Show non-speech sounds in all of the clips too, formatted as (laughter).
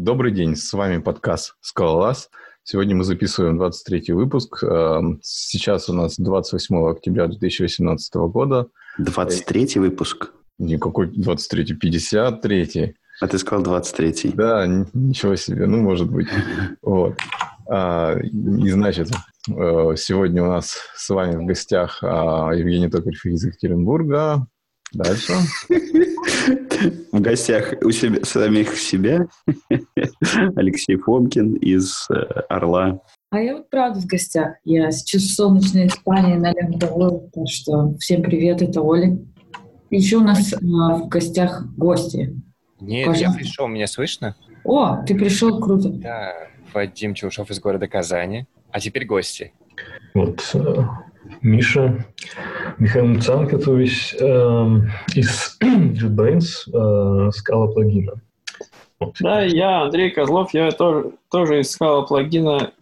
Добрый день, с вами подкаст «Скалолаз». Сегодня мы записываем 23 выпуск. Эм, сейчас у нас 28 октября 2018 года. 23 выпуск? Никакой 23, 53. А ты сказал 23. Да, ничего себе, ну, может быть. (laughs) Вот. А, и, значит, э, сегодня у нас с вами в гостях а, Евгений Токарев из Екатеринбурга. Дальше. (laughs) В гостях у себя, самих себя (laughs) Алексей Фомкин из э, «Орла». А я вот правда в гостях. Я сейчас в солнечной Испании на Лемдовой, так что всем привет, это Оля. Еще у нас а, в гостях гости. Нет, Пожалуйста. я пришел, меня слышно? О, ты пришел, круто. Да, Вадим Чаушов из города Казани. А теперь гости. Вот э, Миша, Михаил Муцанкатович э, из (clears throat) JetBrains, э, скала плагина. Вот. Да, я Андрей Козлов, я тоже, тоже из скала плагина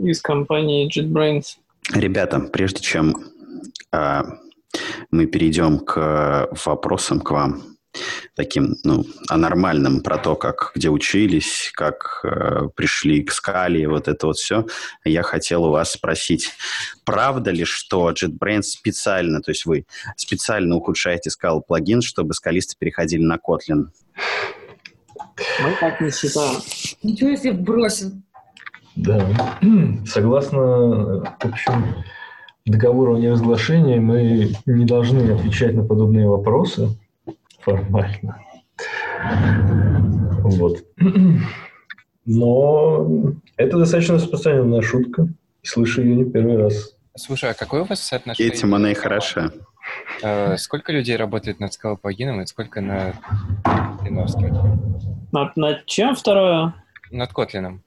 из компании JetBrains. Ребята, прежде чем э, мы перейдем к вопросам к вам, таким, ну, анормальным про то, как, где учились, как э, пришли к скале, вот это вот все, я хотел у вас спросить, правда ли, что JetBrains специально, то есть вы специально ухудшаете скал плагин, чтобы скалисты переходили на Kotlin? Мы так не считаем. Ничего если бросил. Да, (clears throat) согласно, в общем, договору о неразглашении мы не должны отвечать на подобные вопросы, формально. Вот. Но это достаточно распространенная шутка. Слышу ее не первый раз. Слушай, а какое у вас соотношение? Этим она и хороша. Э, сколько людей работает над скалоплагином и сколько на Линовске? Над, над чем второе? Над Котлином.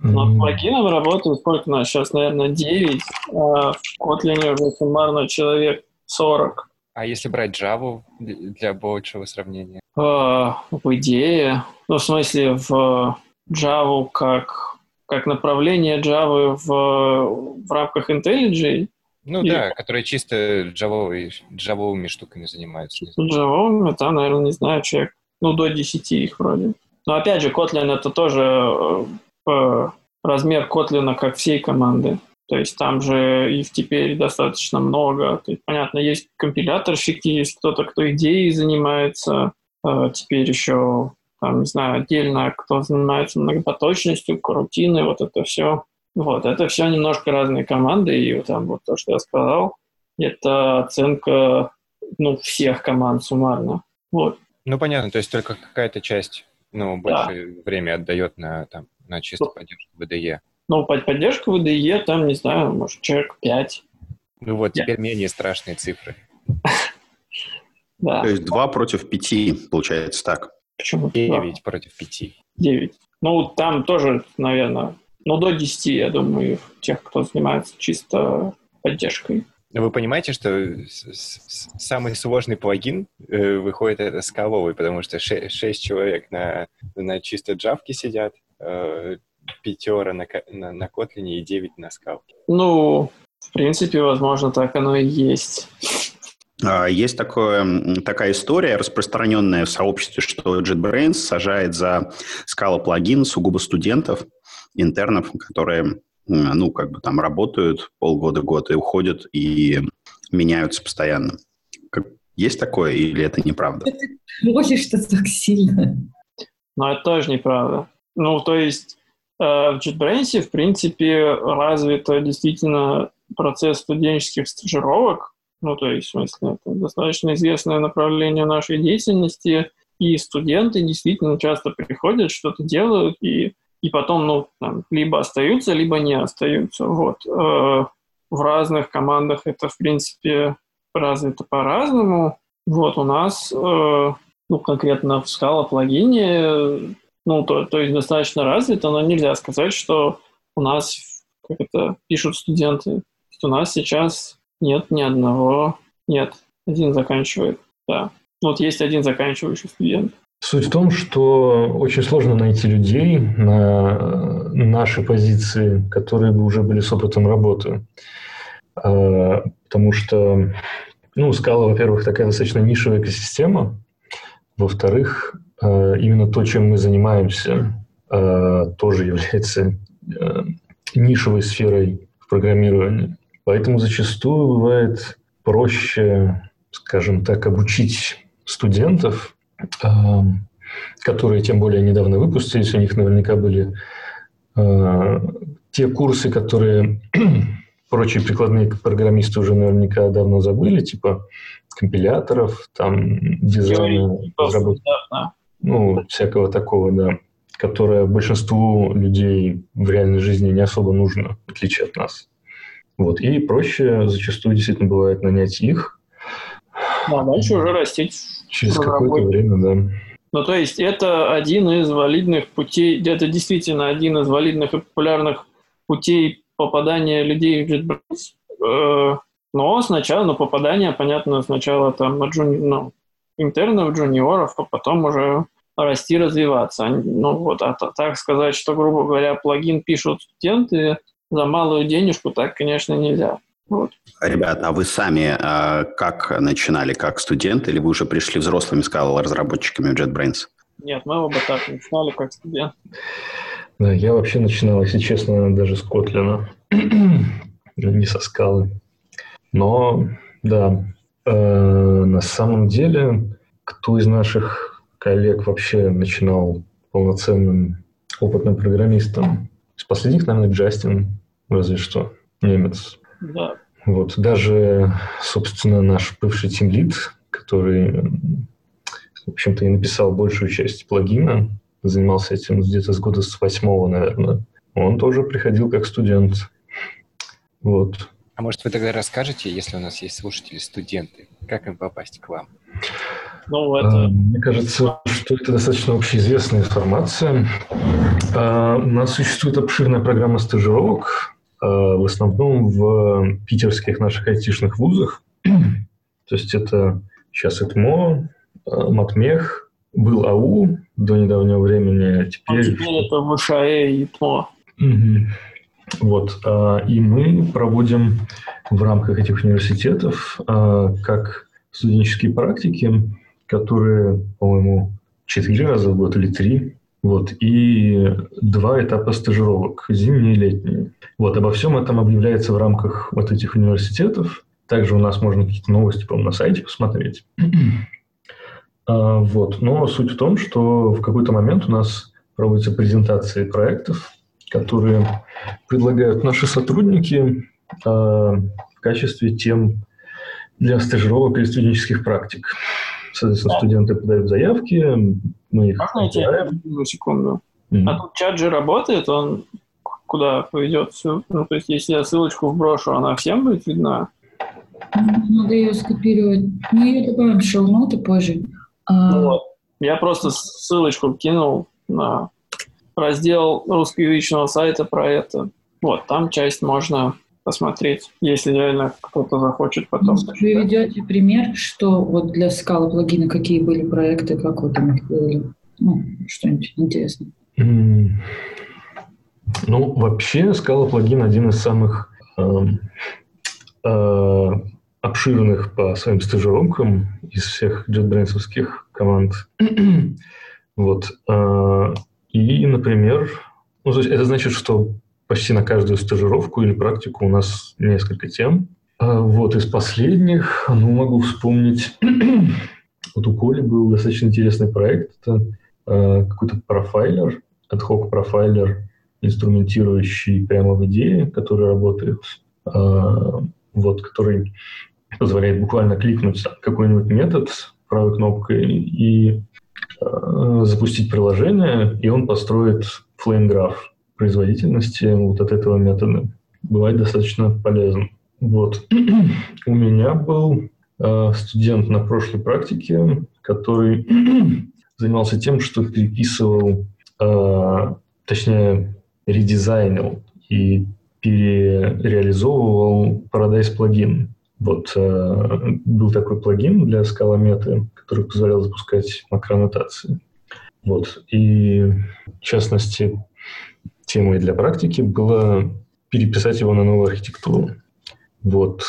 Над плагином работает сколько нас? Сейчас, наверное, 9. А в Котлине уже суммарно человек 40. А если брать Java для большего сравнения? Uh, в идее, ну, в смысле, в Java как, как направление Java в, в рамках IntelliJ? Ну Или... да, которые чисто Java, Java штуками занимаются. Java, там, наверное, не знаю, человек, ну, до 10 их вроде. Но опять же, Kotlin это тоже э, размер Kotlin как всей команды. То есть там же их теперь достаточно много. То есть, понятно, есть компиляторщики, есть кто-то, кто идеей занимается. А теперь еще, там, не знаю, отдельно кто занимается многопоточностью, рутиной, вот это все. Вот, это все немножко разные команды, и вот там вот то, что я сказал, это оценка ну, всех команд суммарно. Вот. Ну, понятно, то есть только какая-то часть ну, больше да. время отдает на, там, на чисто ну, поддержку VDE. Ну, под поддержку VDE там, не знаю, может, человек 5. Ну вот, теперь yeah. менее страшные цифры. (laughs) Да. То есть 2 против 5, получается так. Почему? 9 против 5. 9. Ну, там тоже, наверное, ну, до 10, я думаю, тех, кто занимается чисто поддержкой. Но вы понимаете, что самый сложный плагин э, выходит это скаловый, потому что 6, 6 человек на, на чисто джавке сидят, э, пятера на, на, на Kotlin и 9 на скалке. Ну, в принципе, возможно, так оно и есть. А, есть такое, такая история, распространенная в сообществе, что JetBrains сажает за скала плагин сугубо студентов, интернов, которые ну, как бы там работают полгода-год и уходят и меняются постоянно. Есть такое или это неправда? (laughs) Ты что так сильно. Ну, это тоже неправда. Ну, то есть в JetBrains, в принципе, развито действительно процесс студенческих стажировок, ну, то есть, в смысле, это достаточно известное направление нашей деятельности, и студенты действительно часто приходят, что-то делают, и, и потом, ну, там, либо остаются, либо не остаются. Вот. Э, в разных командах это, в принципе, развито по-разному. Вот у нас, э, ну, конкретно в Scala плагине ну, то, то есть достаточно развито, но нельзя сказать, что у нас, как это пишут студенты, у нас сейчас нет ни одного, нет, один заканчивает, да. Вот есть один заканчивающий студент. Суть в том, что очень сложно найти людей на наши позиции, которые бы уже были с опытом работы. А, потому что, ну, скала, во-первых, такая достаточно нишевая экосистема. Во-вторых, Э, именно то, чем мы занимаемся, э, тоже является э, нишевой сферой в программировании. Поэтому зачастую бывает проще, скажем так, обучить студентов, э, которые тем более недавно выпустились, у них наверняка были э, те курсы, которые (clears throat) прочие прикладные программисты уже наверняка давно забыли, типа компиляторов, там дизайна, разработки, да. Ну, всякого такого, да, которое большинству людей в реальной жизни не особо нужно, в отличие от нас. Вот. И проще зачастую действительно бывает нанять их. Да, дальше уже растить. Через какое-то время, да. Ну, то есть это один из валидных путей, это действительно один из валидных и популярных путей попадания людей в JetBrains. Э, но сначала, ну, попадание, понятно, сначала там на джуни, ну, интернов, джуниоров, а потом уже расти, развиваться. Ну, вот, а так сказать, что, грубо говоря, плагин пишут студенты за малую денежку, так, конечно, нельзя. Вот. Ребят, а вы сами э, как начинали, как студент, или вы уже пришли взрослыми, сказал, разработчиками в JetBrains? Нет, мы оба так начинали, как студент. Да, я вообще начинал, если честно, даже с Котлина, (clears throat) не со скалы. Но, да, на самом деле, кто из наших коллег вообще начинал полноценным опытным программистом? Из последних, наверное, Джастин, разве что, немец. Да. Вот, даже, собственно, наш бывший тимлид, который, в общем-то, и написал большую часть плагина, занимался этим где-то с года с восьмого, наверное, он тоже приходил как студент. Вот. А может, вы тогда расскажете, если у нас есть слушатели-студенты, как им попасть к вам? Ну, это... А, мне кажется, что это достаточно общеизвестная информация. А, у нас существует обширная программа стажировок, а, в основном в питерских наших айтишных вузах. (clears throat) То есть это сейчас ЭТМО, Матмех, был АУ до недавнего времени, а теперь... А теперь это ВШЭ и ТМО. Угу. Вот. А, и мы проводим в рамках этих университетов а, как студенческие практики, которые, по-моему, четыре раза в год или три. Вот, и два этапа стажировок, зимние и летние. Вот, обо всем этом объявляется в рамках вот этих университетов. Также у нас можно какие-то новости, по на сайте посмотреть. а, вот, но суть в том, что в какой-то момент у нас проводятся презентации проектов, которые предлагают наши сотрудники э, в качестве тем для стажировок или студенческих практик. Соответственно, да. студенты подают заявки, мы их Можно. Я секунду. Mm-hmm. А тут чат же работает, он куда поведет? Ну, то есть, если я ссылочку вброшу, она всем будет видна? Надо ее скопировать. Мы ее добавим в шоу-ноты позже. А... Ну, вот. Я просто ссылочку кинул на раздел русскоязычного сайта про это. Вот, там часть можно посмотреть, если реально кто-то захочет потом. Вы ведете пример, что вот для скала плагина какие были проекты, как вы там их делали? Ну, что-нибудь интересное. Mm. Ну, вообще, скала плагин один из самых э, э, обширных по своим стажировкам из всех JetBrains команд. (clears throat) вот. Э, и, например, ну, это значит, что почти на каждую стажировку или практику у нас несколько тем. А вот из последних, ну, могу вспомнить, (clears throat) вот у Коли был достаточно интересный проект. Это э, какой-то профайлер, ad-hoc профайлер, инструментирующий прямо в идее, который работает, э, вот, который позволяет буквально кликнуть какой-нибудь метод правой кнопкой и запустить приложение, и он построит флейм-граф производительности вот от этого метода. Бывает достаточно полезно. Вот. У меня был э, студент на прошлой практике, который (clears throat) занимался тем, что переписывал, э, точнее, редизайнил и перереализовывал Paradise плагин. Вот э, был такой плагин для скалометы, который позволял запускать макронотации. Вот. И, в частности, темой для практики было переписать его на новую архитектуру. Вот.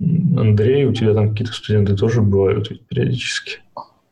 Андрей, у тебя там какие-то студенты тоже бывают периодически?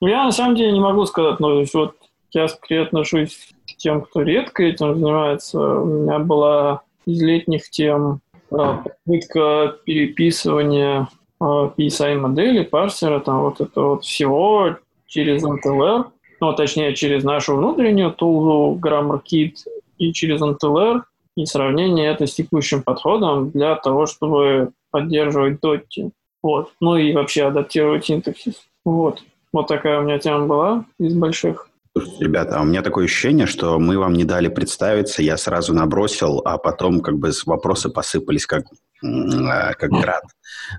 Я на самом деле не могу сказать, но вот я скорее отношусь тем, кто редко этим занимается. У меня была из летних тем а, попытка переписывания а, PSI-модели, парсера, там вот это вот всего через NTLR, ну, точнее, через нашу внутреннюю тулу GrammarKit и через NTLR, и сравнение это с текущим подходом для того, чтобы поддерживать Dotty. Вот. Ну и вообще адаптировать синтаксис. Вот. Вот такая у меня тема была из больших. Ребята, а у меня такое ощущение, что мы вам не дали представиться, я сразу набросил, а потом как бы вопросы посыпались как, а, как град.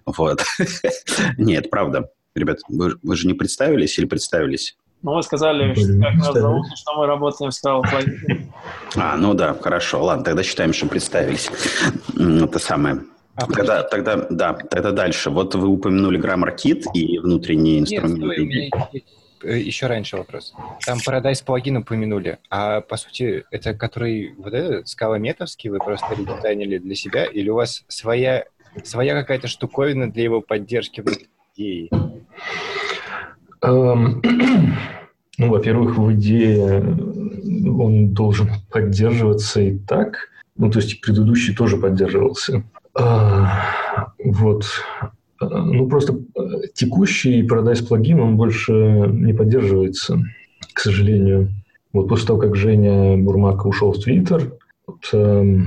Вот. (laughs) Нет, правда. Ребят, вы, вы же не представились или представились? Ну, вы сказали, как нас зовут, что мы работаем в Scala А, ну да, хорошо. Ладно, тогда считаем, что представились. Это самое. А, тогда, тогда, да, тогда дальше. Вот вы упомянули GrammarKit и внутренние инструменты. Нет, еще раньше вопрос. Там Paradise плагин упомянули, а по сути это который вот этот скалометовский вы просто редизайнили для себя или у вас своя своя какая-то штуковина для его поддержки в идее? Эм, (clears throat) ну, во-первых, в идее он должен поддерживаться и так. Ну, то есть предыдущий тоже поддерживался. А, вот. Ну, просто э, текущий Paradise плагин, он больше не поддерживается, к сожалению. Вот после того, как Женя Бурмак ушел в Твиттер, вот, э,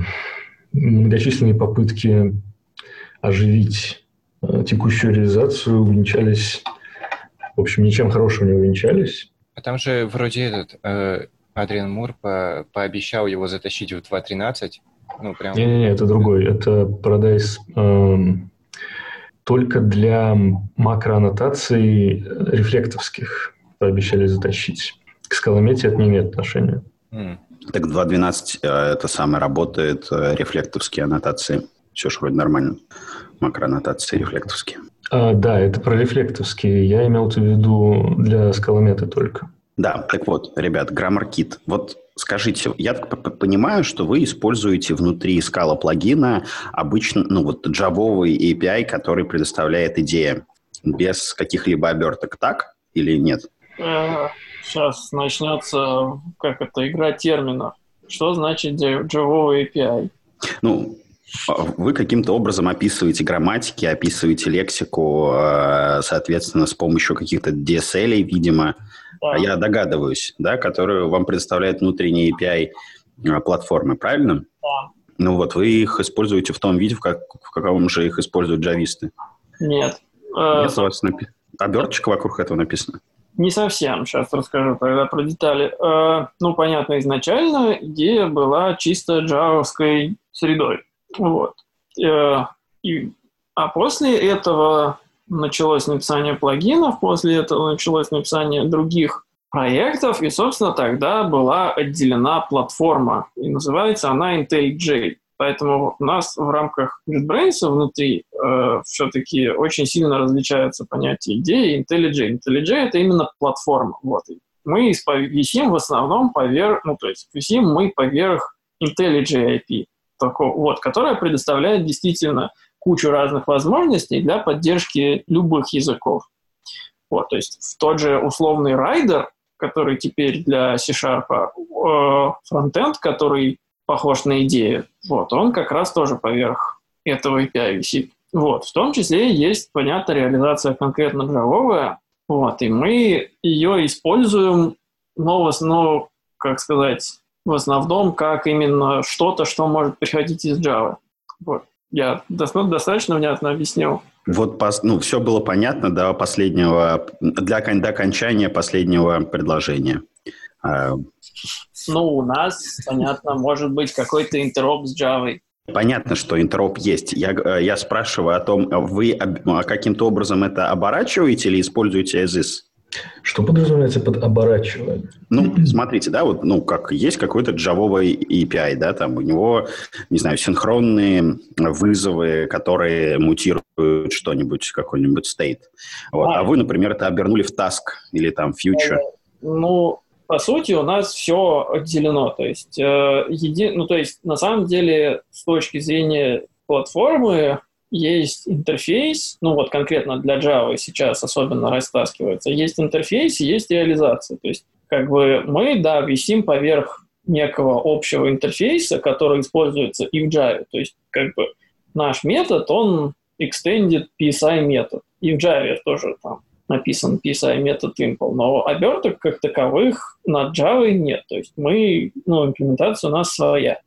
многочисленные попытки оживить э, текущую реализацию увенчались, в общем, ничем хорошим не увенчались. А там же вроде этот э, Адриан Мур по пообещал его затащить в 2.13, ну, прям... Не-не-не, это другой. Это Paradise эм, только для макроаннотаций рефлектовских пообещали затащить. К скаломете это не имеет отношения. Mm. Так 2.12 э, это самое работает, э, рефлектовские аннотации. Все же вроде нормально. Макроаннотации рефлектовские. А, да, это про рефлектовские. Я имел в виду для скаломета только. Да, так вот, ребят, GrammarKit. Вот скажите, я понимаю, что вы используете внутри скала плагина обычно, ну вот, джавовый API, который предоставляет идея без каких-либо оберток, так или нет? Сейчас начнется, как это, игра терминов. Что значит джавовый API? Ну, вы каким-то образом описываете грамматики, описываете лексику, э, соответственно, с помощью каких-то DSL, видимо, да. я догадываюсь, да, которую вам предоставляет внутренний API а, платформы, правильно? Да. Ну вот, вы их используете в том виде, в, как, в каком же их используют джависты? Нет. Нет, у вас напи... оберточка вокруг этого написана? Не совсем. Сейчас расскажу тогда про детали. Э, ну, понятно, изначально идея была чисто джавовской средой. Вот. Э, и, а после этого началось написание плагинов, после этого началось написание других проектов, и, собственно, тогда была отделена платформа, и называется она IntelliJ. Поэтому у нас в рамках JetBrains внутри э, все-таки очень сильно различаются понятия идеи IntelliJ. IntelliJ — это именно платформа. Вот. Мы висим в основном поверх, ну, то есть висим мы поверх IntelliJ IP, такого, вот, которая предоставляет действительно кучу разных возможностей для поддержки любых языков. Вот, то есть в тот же условный райдер, который теперь для C-Sharp, э, фронтенд, который похож на идею, вот, он как раз тоже поверх этого API висит. Вот, в том числе есть, понятно, реализация конкретно джавовая, вот, и мы ее используем, но, но, как сказать, в основном как именно что-то, что может приходить из Java. Вот. Я достаточно внятно объяснил. Вот ну, все было понятно до последнего, для, до окончания последнего предложения. А, ну, у нас, понятно, может быть какой-то интероп с Java. Понятно, что интероп есть. Я, я спрашиваю о том, вы каким-то образом это оборачиваете или используете as is? Что подразумевается под оборачивание? Ну, смотрите, да, вот, ну, как есть какой-то джавовый API, да, там у него, не знаю, синхронные вызовы, которые мутируют что-нибудь, какой-нибудь state. Вот. А. а вы, например, это обернули в task или там future. Ну, по сути, у нас все отделено. То есть, э, еди... ну, то есть, на самом деле, с точки зрения платформы, есть интерфейс, ну вот конкретно для Java сейчас особенно растаскивается, есть интерфейс есть реализация. То есть как бы мы, да, висим поверх некого общего интерфейса, который используется и в Java. То есть, как бы, наш метод, он extended PSI метод. И в Java тоже там написан PSI метод Impl, но оберток как таковых на Java нет. То есть мы, ну, имплементация у нас своя.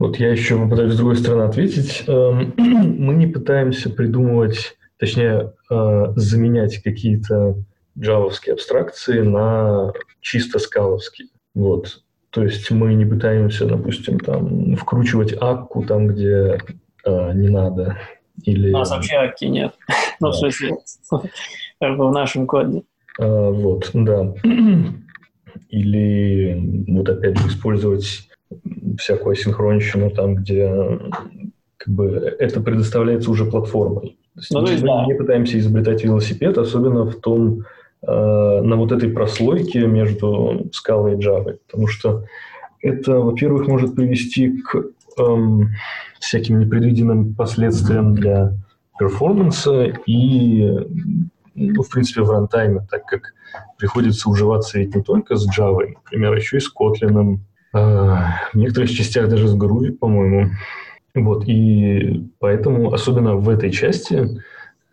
Вот я еще попытаюсь с другой стороны ответить. Эм, (clears throat) мы не пытаемся придумывать, точнее, э, заменять какие-то джавовские абстракции на чисто скаловские. Вот. То есть мы не пытаемся, допустим, там вкручивать акку там, где э, не надо. Или... У нас вообще акки нет. (laughs) Ну, в смысле, (laughs) как бы в нашем коде. А, вот, да. (clears throat) Или вот опять же использовать всякую асинхронщину там, где как бы это предоставляется уже платформой. То есть ну, мы да. не пытаемся изобретать велосипед, особенно в том, э, на вот этой прослойке между скалой и Java, потому что это, во-первых, может привести к эм, всяким непредвиденным последствиям для перформанса и, ну, в принципе, в рантайме, так как приходится уживаться ведь не только с Java, например, еще и с Kotlin, в некоторых частях даже с Groovy, по-моему. Вот, и поэтому, особенно в этой части,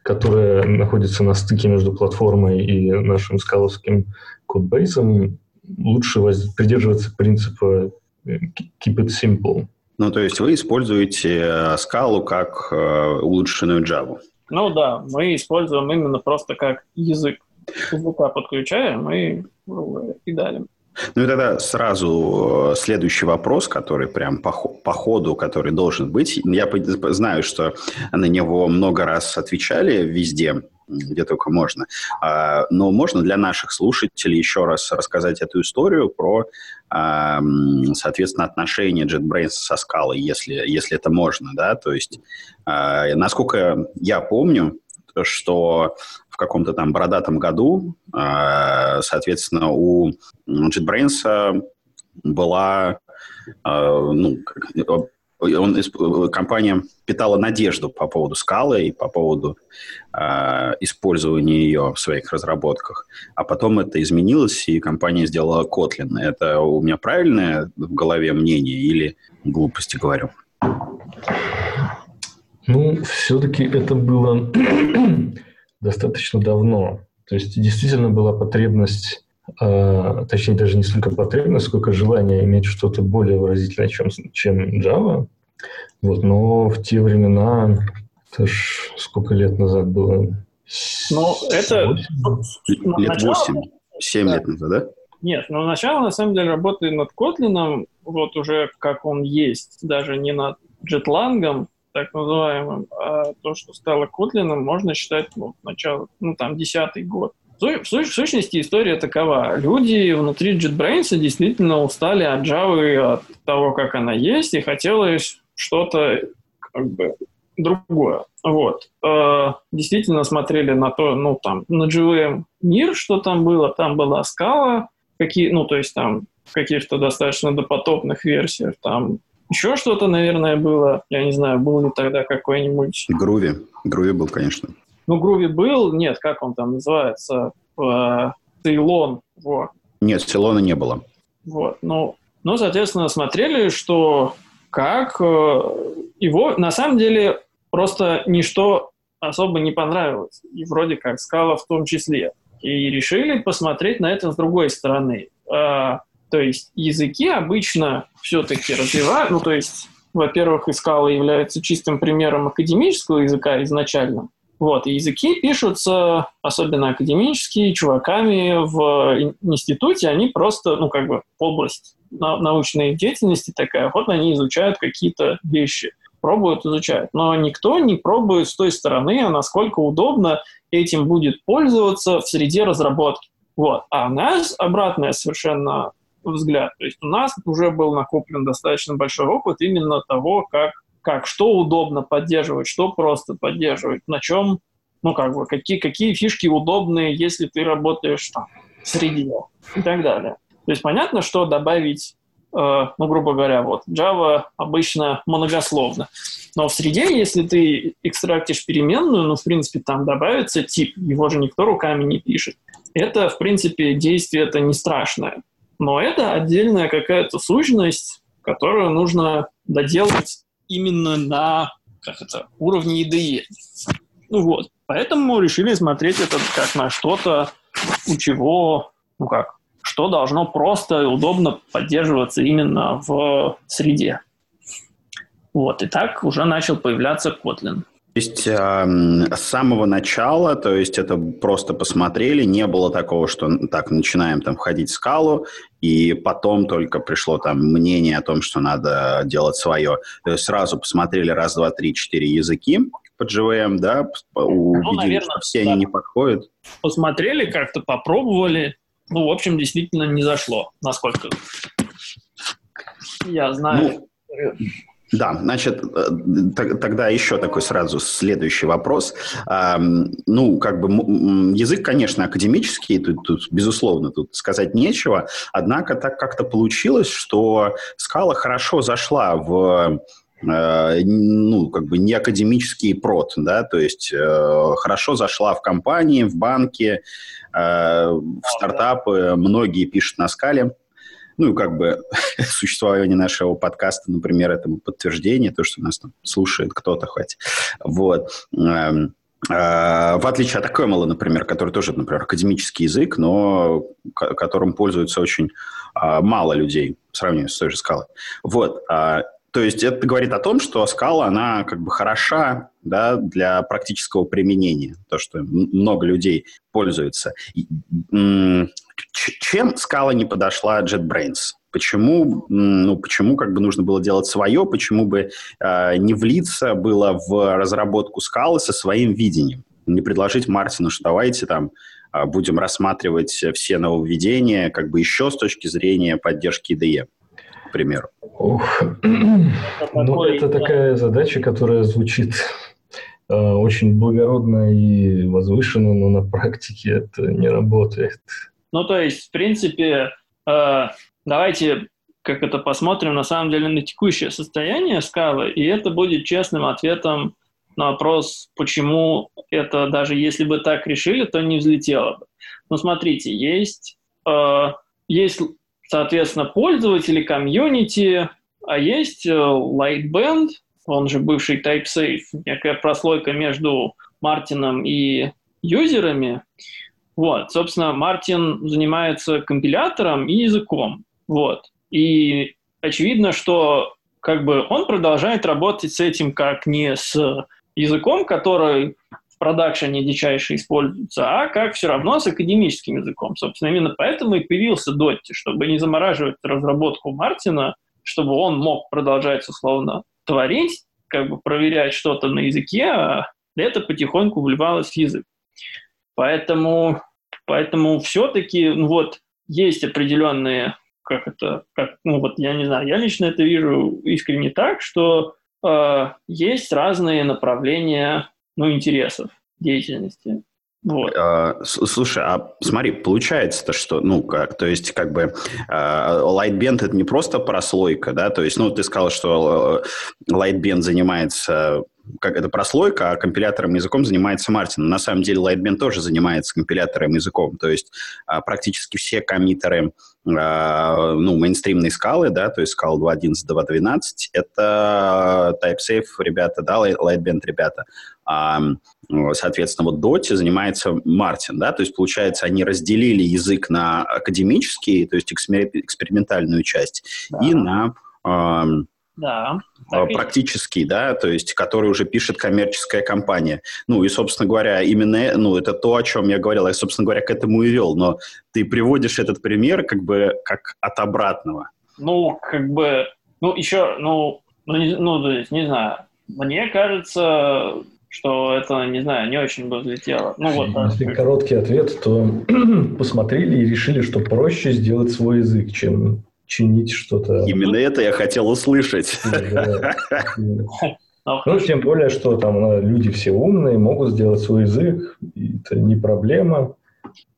которая находится на стыке между платформой и нашим скаловским кодбейсом, лучше придерживаться принципа э, keep it simple. Ну, то есть вы используете э, скалу как э, улучшенную Java? Ну да, мы используем именно просто как язык. Языка подключаем и, и далее. Ну и тогда сразу э, следующий вопрос, который прям по, по ходу, который должен быть. Я знаю, что на него много раз отвечали везде, где только можно. А, но можно для наших слушателей еще раз рассказать эту историю про, соответственно, отношения JetBrains со скалой, если, если это можно, да, то есть, а, насколько я помню, что в каком-то там бородатом году, соответственно, у JetBrains была ну, он, компания питала надежду по поводу скалы и по поводу э, использования ее в своих разработках. А потом это изменилось, и компания сделала Kotlin. Это у меня правильное в голове мнение или глупости говорю? Ну, все-таки это было достаточно давно. То есть действительно была потребность а, точнее даже не столько потребность, сколько желание иметь что-то более выразительное, чем, чем Java. Вот, но в те времена, это ж сколько лет назад было? Ну, это... 8? Лет восемь, семь лет назад, да? Нет, но начало, на самом деле, работы над Kotlin, вот уже как он есть, даже не над Jetlang, так называемым, а то, что стало Kotlin, можно считать, ну, начало, ну, там, десятый год. В, в сущности, история такова. Люди внутри JetBrains действительно устали от Java, от того, как она есть, и хотелось что-то как бы другое. Вот. Э, действительно смотрели на то, ну, там, на JVM мир, что там было. Там была скала, какие, ну, то есть там в каких-то достаточно допотопных версиях, там еще что-то, наверное, было. Я не знаю, был ли тогда какой-нибудь... Груви. Груви был, конечно. Ну, Груви был, нет, как он там называется, э, Цейлон, вот. Нет, Цейлона не было. Вот, ну, ну, соответственно, смотрели, что как э, его, на самом деле, просто ничто особо не понравилось, и вроде как скала в том числе. И решили посмотреть на это с другой стороны. Э, то есть языки обычно все-таки развивают, ну, то есть, во-первых, и скала является чистым примером академического языка изначально, вот, и языки пишутся, особенно академические, чуваками в институте, они просто, ну, как бы, область научной деятельности такая, вот они изучают какие-то вещи, пробуют, изучают. Но никто не пробует с той стороны, насколько удобно этим будет пользоваться в среде разработки. Вот. А у нас обратная совершенно взгляд. То есть у нас уже был накоплен достаточно большой опыт именно того, как как, что удобно поддерживать, что просто поддерживать, на чем, ну, как бы, какие, какие фишки удобные, если ты работаешь там в среде и так далее. То есть понятно, что добавить, э, ну, грубо говоря, вот, Java обычно многословно. Но в среде, если ты экстрактишь переменную, ну, в принципе, там добавится тип, его же никто руками не пишет. Это, в принципе, действие это не страшное. Но это отдельная какая-то сущность, которую нужно доделать именно на как это, уровне IDE. Ну вот, поэтому решили смотреть это как на что-то, у чего, ну как, что должно просто и удобно поддерживаться именно в среде. Вот, и так уже начал появляться Kotlin. То есть э, с самого начала, то есть это просто посмотрели, не было такого, что так начинаем там входить в скалу, и потом только пришло там мнение о том, что надо делать свое. То есть сразу посмотрели раз, два, три, четыре языки под JVM, да, увидели, ну, наверное, что все да. они не подходят. Посмотрели как-то, попробовали, ну, в общем, действительно не зашло, насколько я знаю. Ну, да, значит, э, тогда еще такой сразу следующий вопрос. Ну, как бы язык, конечно, академический, тут, тут безусловно, тут сказать нечего. Однако так как-то получилось, что скала хорошо зашла в э, ну, как бы не академический прод, да, то есть э, хорошо зашла в компании, в банки, в стартапы, многие пишут на скале ну, как бы (laughs) существование нашего подкаста, например, этому подтверждение, то, что нас там слушает кто-то хоть. Вот. Эм, э, в отличие от Акэмела, например, который тоже, например, академический язык, но которым пользуются очень а, мало людей в сравнении с той же скалой. Вот. То есть это говорит о том, что скала, она как бы хороша да, для практического применения, то, что много людей пользуются. Чем скала не подошла JetBrains? Почему, ну, почему как бы нужно было делать свое, почему бы э, не влиться было в разработку скалы со своим видением? Не предложить Мартину, что давайте там а, будем рассматривать все нововведения как бы еще с точки зрения поддержки IDE, к примеру. Ох. Ну, это такая задача, которая звучит э, очень благородно и возвышенно, но на практике это не работает. Ну, то есть, в принципе, э, давайте как это посмотрим на самом деле на текущее состояние скалы, и это будет честным ответом на вопрос, почему это даже если бы так решили, то не взлетело бы. Ну, смотрите, есть, э, есть соответственно, пользователи, комьюнити, а есть э, Lightband, он же бывший TypeSafe, некая прослойка между Мартином и юзерами, вот, собственно, Мартин занимается компилятором и языком. Вот. И очевидно, что как бы он продолжает работать с этим как не с языком, который в продакшене дичайше используется, а как все равно с академическим языком. Собственно, именно поэтому и появился Дотти, чтобы не замораживать разработку Мартина, чтобы он мог продолжать условно творить, как бы проверять что-то на языке, а это потихоньку вливалось в язык. Поэтому Поэтому все-таки, ну вот, есть определенные, как это, как, ну вот, я не знаю, я лично это вижу искренне так, что э, есть разные направления, ну, интересов деятельности. Вот. А, слушай, а смотри, получается-то, что, ну, как, то есть, как бы, uh, Lightband это не просто прослойка, да, то есть, ну, ты сказал, что э, Lightband занимается как это прослойка, а компилятором языком занимается Мартин. На самом деле Lightband тоже занимается компилятором языком. То есть а, практически все коммитеры а, ну, мейнстримной скалы, да, то есть скал 2.11, 2.12, это TypeSafe ребята, да, Lightband ребята. А, соответственно, вот Dotty занимается Мартин, да, то есть, получается, они разделили язык на академический, то есть экспериментальную часть, да. и на да. А, практический, да, то есть, который уже пишет коммерческая компания. Ну, и, собственно говоря, именно, ну, это то, о чем я говорил, я, собственно говоря, к этому и вел, но ты приводишь этот пример как бы как от обратного. Ну, как бы, ну, еще, ну, ну, не, ну, то есть, не знаю, мне кажется, что это, не знаю, не очень бы взлетело. Ну, вот, Если короткий ответ, то (clears throat) посмотрели и решили, что проще сделать свой язык, чем чинить что-то. Именно это я хотел услышать. (laughs) Ну, тем более, что там ну, люди все умные, могут сделать свой язык, это не проблема.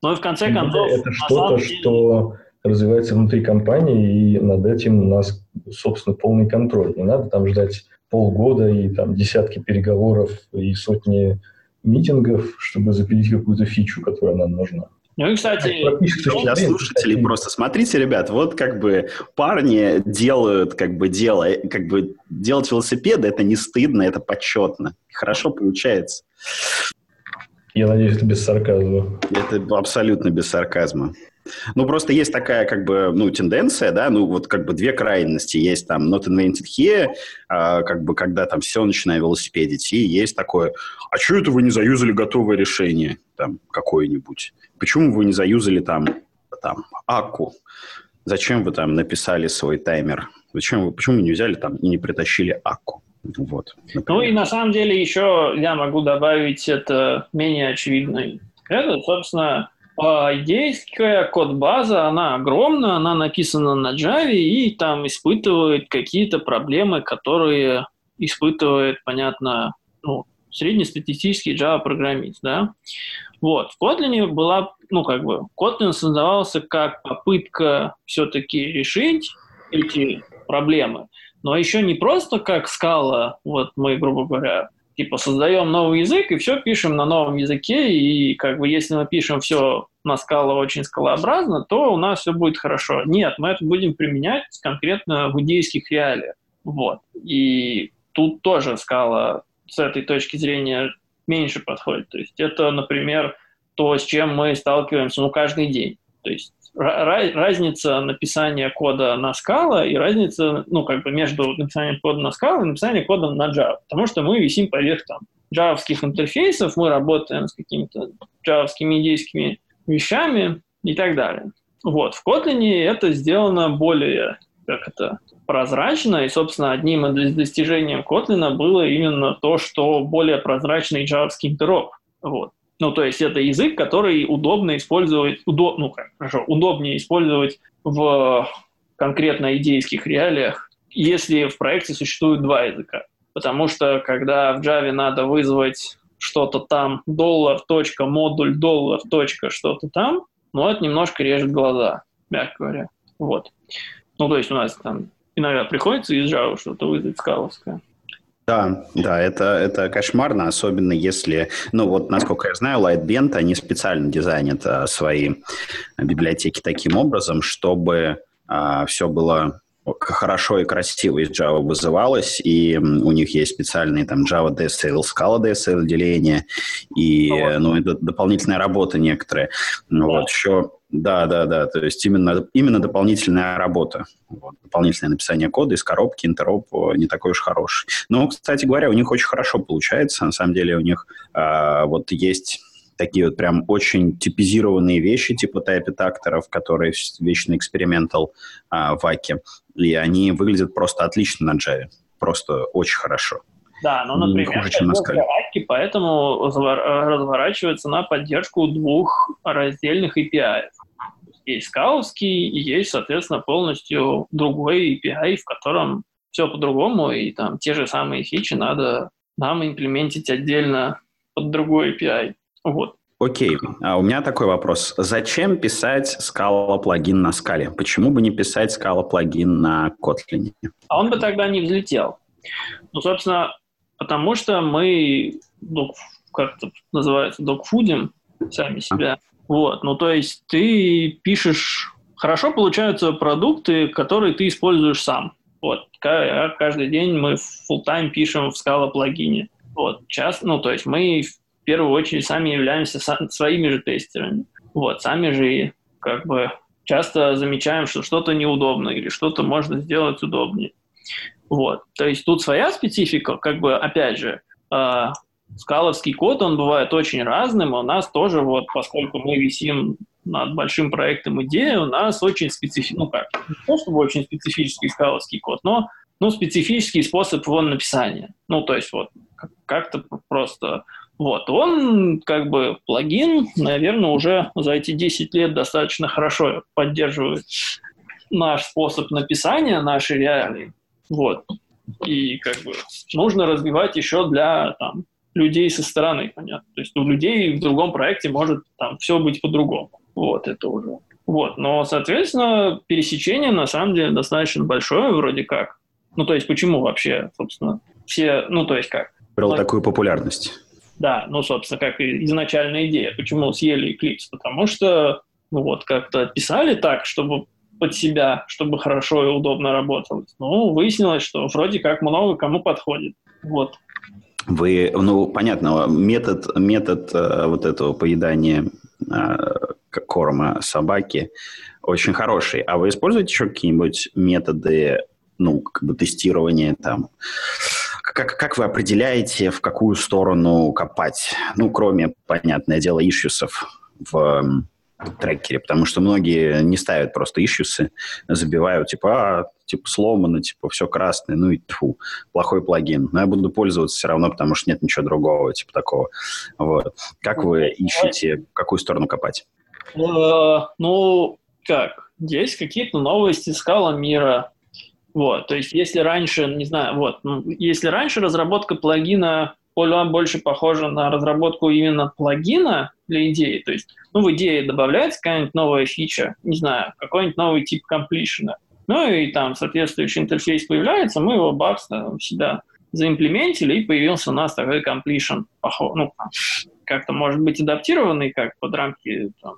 Ну и в конце концов... Это что-то, что развивается внутри компании, и над этим у нас, собственно, полный контроль. Не надо там ждать полгода и там десятки переговоров и сотни митингов, чтобы запилить какую-то фичу, которая нам нужна. Ну и, кстати, для слушателей просто смотрите, ребят, вот как бы парни делают как бы дело, как бы делать велосипеды, это не стыдно, это почетно. Хорошо получается. Я надеюсь, это без сарказма. Это абсолютно без сарказма. Ну, просто есть такая, как бы, ну, тенденция, да, ну, вот как бы две крайности. Есть там not invented here, а, как бы, когда там все начинает велосипедить, и есть такое, а что это вы не заюзали готовое решение, там, какое-нибудь? Почему вы не заюзали там, там, Аку? Зачем вы там написали свой таймер? Зачем вы, почему вы не взяли там и не притащили Аку? Вот, ну и на самом деле еще я могу добавить это менее очевидный. Это, собственно, Идейская код-база, она огромна, она написана на Java и там испытывает какие-то проблемы, которые испытывает, понятно, ну, среднестатистический Java-программист, да. Вот. В Kotlin была, ну, как бы, Kotlin создавался как попытка все-таки решить эти проблемы, но еще не просто как скала, вот мы, грубо говоря, типа создаем новый язык и все пишем на новом языке, и как бы если мы пишем все на скала очень скалообразно, то у нас все будет хорошо. Нет, мы это будем применять конкретно в идейских реалиях. Вот. И тут тоже скала с этой точки зрения меньше подходит. То есть это, например, то, с чем мы сталкиваемся ну, каждый день. То есть разница написания кода на скала и разница, ну, как бы между написанием кода на скала и написанием кода на Java. Потому что мы висим поверх там джавских интерфейсов, мы работаем с какими-то джавскими идейскими вещами и так далее. Вот. В Kotlin это сделано более как это, прозрачно, и, собственно, одним из достижений Kotlin было именно то, что более прозрачный JavaScript интероп. Вот. Ну, то есть это язык, который удобно использовать, удоб, ну, хорошо, удобнее использовать в конкретно идейских реалиях, если в проекте существует два языка. Потому что когда в Java надо вызвать что-то там, доллар, точка, модуль, доллар, точка, что-то там, ну, это немножко режет глаза, мягко говоря. Вот. Ну, то есть у нас там иногда приходится из Java что-то вызвать скаловское. Да, да, это, это кошмарно, особенно если, ну вот, насколько я знаю, Lightbent, они специально дизайнят а, свои библиотеки таким образом, чтобы а, все было хорошо и красиво из Java вызывалось, и у них есть специальные там Java DSL, Scala DSL деления, и, ну, это дополнительная работа некоторые. Ну, вот, еще да, да, да. То есть именно, именно дополнительная работа. Вот, дополнительное написание кода из коробки, интероп не такой уж хороший. Но, кстати говоря, у них очень хорошо получается. На самом деле у них э, вот есть такие вот прям очень типизированные вещи, типа тайп-такторов, которые вечно экспериментал э, в Аке. И они выглядят просто отлично на Java. Просто очень хорошо. Да, ну, например, Аки поэтому разворачивается на поддержку двух раздельных API есть скаутский, и есть, соответственно, полностью другой API, в котором все по-другому, и там те же самые фичи надо нам имплементить отдельно под другой API. Вот. Окей, а у меня такой вопрос. Зачем писать Scala плагин на скале? Почему бы не писать Scala плагин на Kotlin? А он бы тогда не взлетел. Ну, собственно, потому что мы, как это называется, докфудим сами себя. Вот, ну то есть ты пишешь, хорошо получаются продукты, которые ты используешь сам. Вот, каждый день мы full time пишем в Scala плагине. Вот, часто, ну то есть мы в первую очередь сами являемся своими же тестерами. Вот, сами же как бы часто замечаем, что что-то неудобно или что-то можно сделать удобнее. Вот, то есть тут своя специфика, как бы, опять же, э, скаловский код, он бывает очень разным. У нас тоже, вот, поскольку мы висим над большим проектом идеи, у нас очень специфический, ну как, не то чтобы очень специфический скаловский код, но ну, специфический способ его написания. Ну, то есть вот как-то просто... Вот, он как бы плагин, наверное, уже за эти 10 лет достаточно хорошо поддерживает наш способ написания, наши реалии. Вот. И как бы нужно развивать еще для там, людей со стороны, понятно. То есть у людей в другом проекте может там все быть по-другому. Вот это уже. Вот, но, соответственно, пересечение на самом деле достаточно большое вроде как. Ну, то есть почему вообще, собственно, все, ну, то есть как? Брал такую популярность. Да, ну, собственно, как и изначальная идея. Почему съели Eclipse? Потому что, ну вот, как-то писали так, чтобы под себя, чтобы хорошо и удобно работалось. Ну, выяснилось, что вроде как много кому подходит. Вот. Вы, ну, понятно, метод, метод э, вот этого поедания э, корма собаки очень хороший. А вы используете еще какие-нибудь методы, ну, как бы тестирования там? Как, как вы определяете, в какую сторону копать? Ну, кроме, понятное дело, ишьюсов в трекере, потому что многие не ставят просто ишьюсы, забивают, типа, а, типа, сломано, типа, все красное, ну и тьфу, плохой плагин. Но я буду пользоваться все равно, потому что нет ничего другого, типа, такого. Вот. Как вы ищете, в какую сторону копать? Э, ну, как? Есть какие-то новости скала мира. Вот, то есть если раньше, не знаю, вот, ну, если раньше разработка плагина больше похожа на разработку именно плагина для идеи, то есть, ну, в идее добавляется какая-нибудь новая фича, не знаю, какой-нибудь новый тип комплишена, ну, и там соответствующий интерфейс появляется, мы его бакс там, всегда заимплементили, и появился у нас такой комплишн, ну, как-то может быть адаптированный, как под рамки там,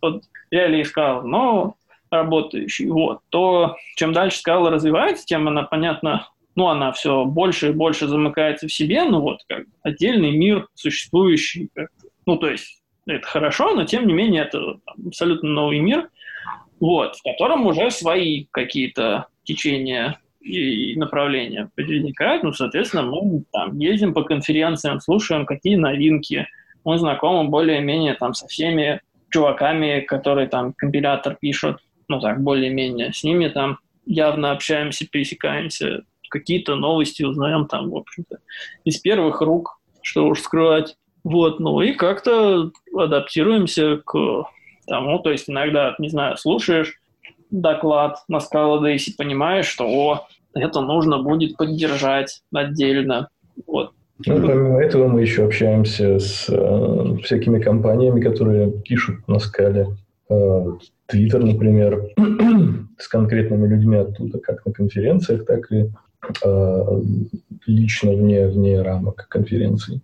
под реалии скал, но работающий. Вот. То чем дальше скала развивается, тем она, понятно, ну, она все больше и больше замыкается в себе, ну, вот, как отдельный мир существующий. Как, ну, то есть это хорошо, но, тем не менее, это там, абсолютно новый мир, вот, в котором уже свои какие-то течения и направления возникают. Ну, соответственно, мы там ездим по конференциям, слушаем, какие новинки. Мы знакомы более-менее там со всеми чуваками, которые там компилятор пишут, ну так, более-менее. С ними там явно общаемся, пересекаемся, какие-то новости узнаем там, в общем-то, из первых рук, что уж скрывать. Вот, ну и как-то адаптируемся к тому, то есть иногда, не знаю, слушаешь доклад на Scala и понимаешь, что о, это нужно будет поддержать отдельно. Вот. Ну, помимо этого мы еще общаемся с э, всякими компаниями, которые пишут на скале. Твиттер, например, (clears throat) с конкретными людьми оттуда, как на конференциях, так и э, лично вне, вне рамок конференций.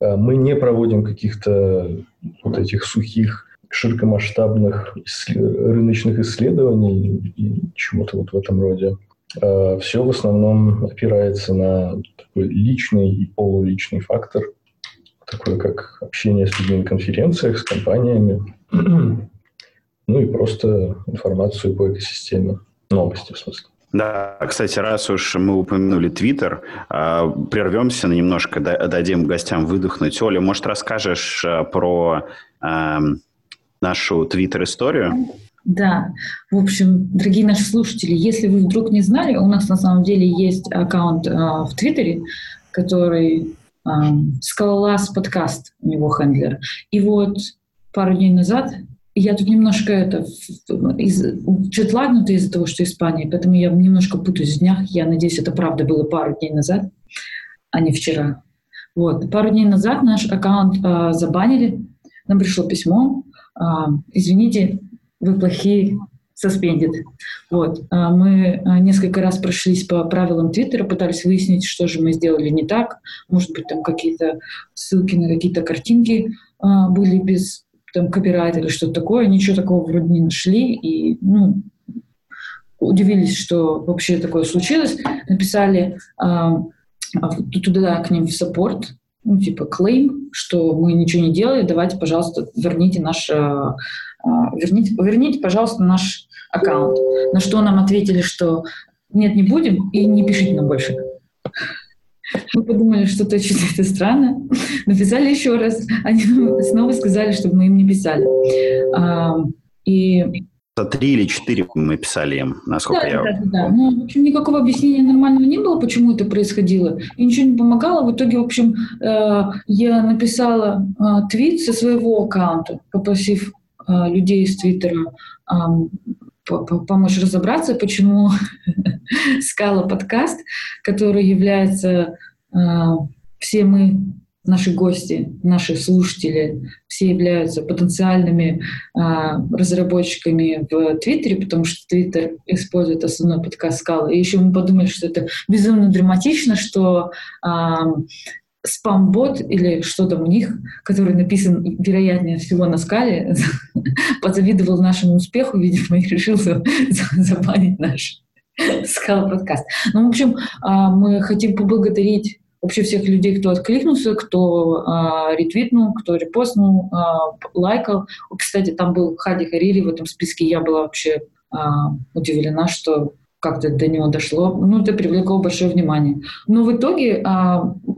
Э, мы не проводим каких-то вот этих сухих широкомасштабных рыночных исследований и чего-то вот в этом роде. Э, Все в основном опирается на такой личный и полуличный фактор, такой как общение с людьми на конференциях, с компаниями, (clears throat) ну и просто информацию по экосистеме, новости в смысле. Да, кстати, раз уж мы упомянули Твиттер, а, прервемся на немножко, дадим гостям выдохнуть. Оля, может, расскажешь а, про эм, нашу Твиттер-историю? Да, в общем, дорогие наши слушатели, если вы вдруг не знали, у нас на самом деле есть аккаунт э, в Твиттере, который э, Скалолаз подкаст, у него хендлер. И вот пару дней назад я тут немножко это из, джетлагнута из-за того, что Испания, поэтому я немножко путаюсь в днях. Я надеюсь, это правда было пару дней назад, а не вчера. Вот. Пару дней назад наш аккаунт э, забанили, нам пришло письмо, э, извините, вы плохие, suspended. Вот. А мы несколько раз прошлись по правилам Твиттера, пытались выяснить, что же мы сделали не так. Может быть, там какие-то ссылки на какие-то картинки были без там, копирайт или что-то такое. Ничего такого вроде не нашли. И ну, удивились, что вообще такое случилось. Написали туда к ним в саппорт, ну, типа, клейм, что мы ничего не делали, давайте, пожалуйста, верните наш а, верните, верните, пожалуйста, наш аккаунт. На что нам ответили, что нет, не будем, и не пишите нам больше. Мы подумали, что то (laughs) это странно. Написали еще раз. Они снова сказали, чтобы мы им не писали. А, и три или четыре мы писали им, насколько да, я... Да, да, да. Ну, в общем, никакого объяснения нормального не было, почему это происходило. И ничего не помогало. В итоге, в общем, э, я написала э, твит со своего аккаунта, попросив Э, людей из Твиттера помочь разобраться, почему (laughs) Скала подкаст, который является э, все мы, наши гости, наши слушатели, все являются потенциальными э, разработчиками в Твиттере, потому что Твиттер использует основной подкаст Скала. И еще мы подумали, что это безумно драматично, что спам-бот или что там у них, который написан, вероятнее всего, на скале, (laughs) позавидовал нашему успеху, видимо, и решил забанить наш скал подкаст. Ну, в общем, а, мы хотим поблагодарить вообще всех людей, кто откликнулся, кто а, ретвитнул, кто репостнул, а, лайкал. Кстати, там был Хади Харири в этом списке. Я была вообще удивлена, что как-то до него дошло, ну, это привлекло большое внимание. Но в итоге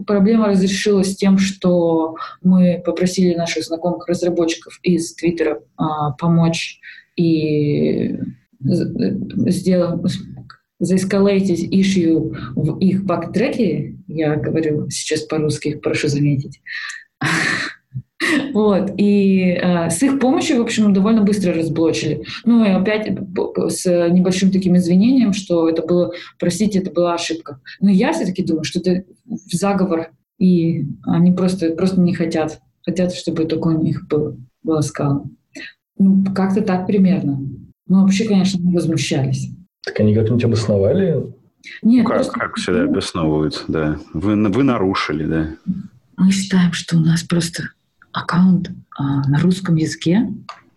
проблема разрешилась тем, что мы попросили наших знакомых разработчиков из Твиттера а, помочь и сделать заэскалейтить issue в их бактреке, я говорю сейчас по-русски, прошу заметить, (laughs) Вот. И э, с их помощью, в общем, довольно быстро разблочили. Ну и опять с небольшим таким извинением, что это было, простите, это была ошибка. Но я все-таки думаю, что это заговор, и они просто, просто не хотят. Хотят, чтобы только у них был, была скала. Ну, как-то так примерно. Ну, вообще, конечно, мы возмущались. Так они как-нибудь обосновали? Нет, как, просто... как всегда обосновывают, да. Вы, вы нарушили, да. Мы считаем, что у нас просто аккаунт а, на русском языке.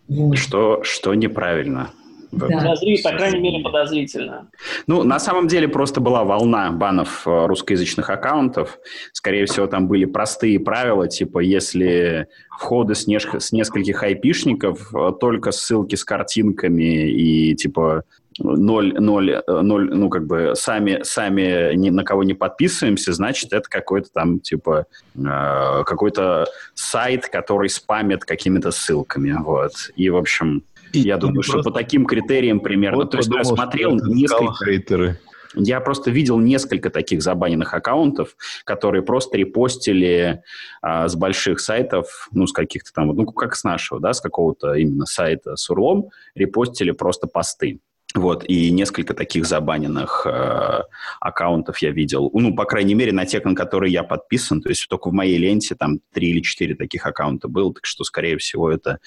Вот. Что, что неправильно. Да. Подозри, по крайней мере, подозрительно. Ну, на самом деле просто была волна банов э, русскоязычных аккаунтов. Скорее всего, там были простые правила, типа, если входы с, не, с нескольких айпишников, э, только ссылки с картинками и, типа, ноль, ноль, ноль, ну, как бы сами, сами ни на кого не подписываемся, значит, это какой-то там, типа, э, какой-то сайт, который спамит какими-то ссылками, вот. И, в общем, и я думаю, что по таким критериям примерно... Вот То есть я смотрел несколько... Хейтеры. Я просто видел несколько таких забаненных аккаунтов, которые просто репостили а, с больших сайтов, ну, с каких-то там, ну, как с нашего, да, с какого-то именно сайта с урлом, репостили просто посты. Вот, и несколько таких забаненных э, аккаунтов я видел. Ну, по крайней мере, на те, на которые я подписан. То есть только в моей ленте там три или четыре таких аккаунта было. Так что, скорее всего, это...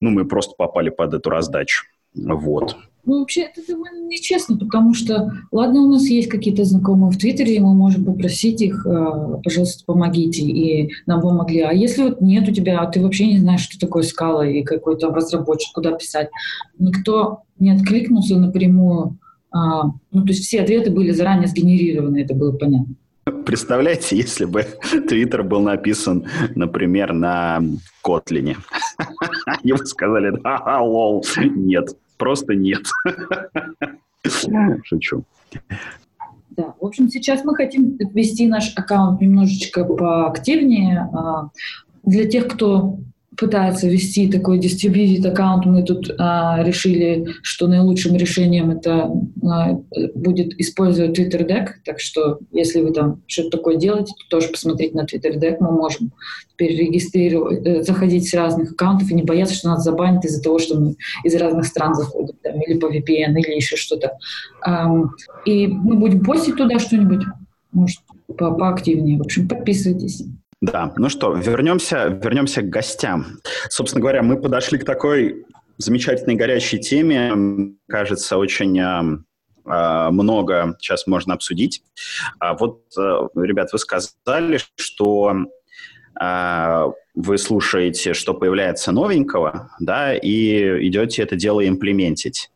Ну, мы просто попали под эту раздачу. Вот. Ну, вообще, это довольно нечестно, потому что, ладно, у нас есть какие-то знакомые в Твиттере, и мы можем попросить их, э, пожалуйста, помогите, и нам помогли. А если вот нет у тебя, а ты вообще не знаешь, что такое скала и какой то разработчик, куда писать, никто не откликнулся напрямую. А, ну, то есть все ответы были заранее сгенерированы, это было понятно. Представляете, если бы Твиттер был написан, например, на Котлине. (laughs) Ему сказали, ага, лол, нет. Просто нет. Шучу. Да, в общем, сейчас мы хотим ввести наш аккаунт немножечко поактивнее. А, для тех, кто пытается вести такой distributed аккаунт, мы тут а, решили, что наилучшим решением это а, будет использовать Twitter Deck, так что если вы там что-то такое делаете, то тоже посмотреть на Twitter Deck, мы можем теперь регистрировать, э, заходить с разных аккаунтов и не бояться, что нас забанят из-за того, что мы из разных стран заходим, там, или по VPN, или еще что-то. А, и мы будем постить туда что-нибудь, может, по поактивнее. В общем, подписывайтесь. Да, ну что, вернемся, вернемся к гостям. Собственно говоря, мы подошли к такой замечательной горячей теме. Кажется, очень э, много сейчас можно обсудить. А вот, э, ребят, вы сказали, что э, вы слушаете, что появляется новенького, да, и идете это дело имплементить.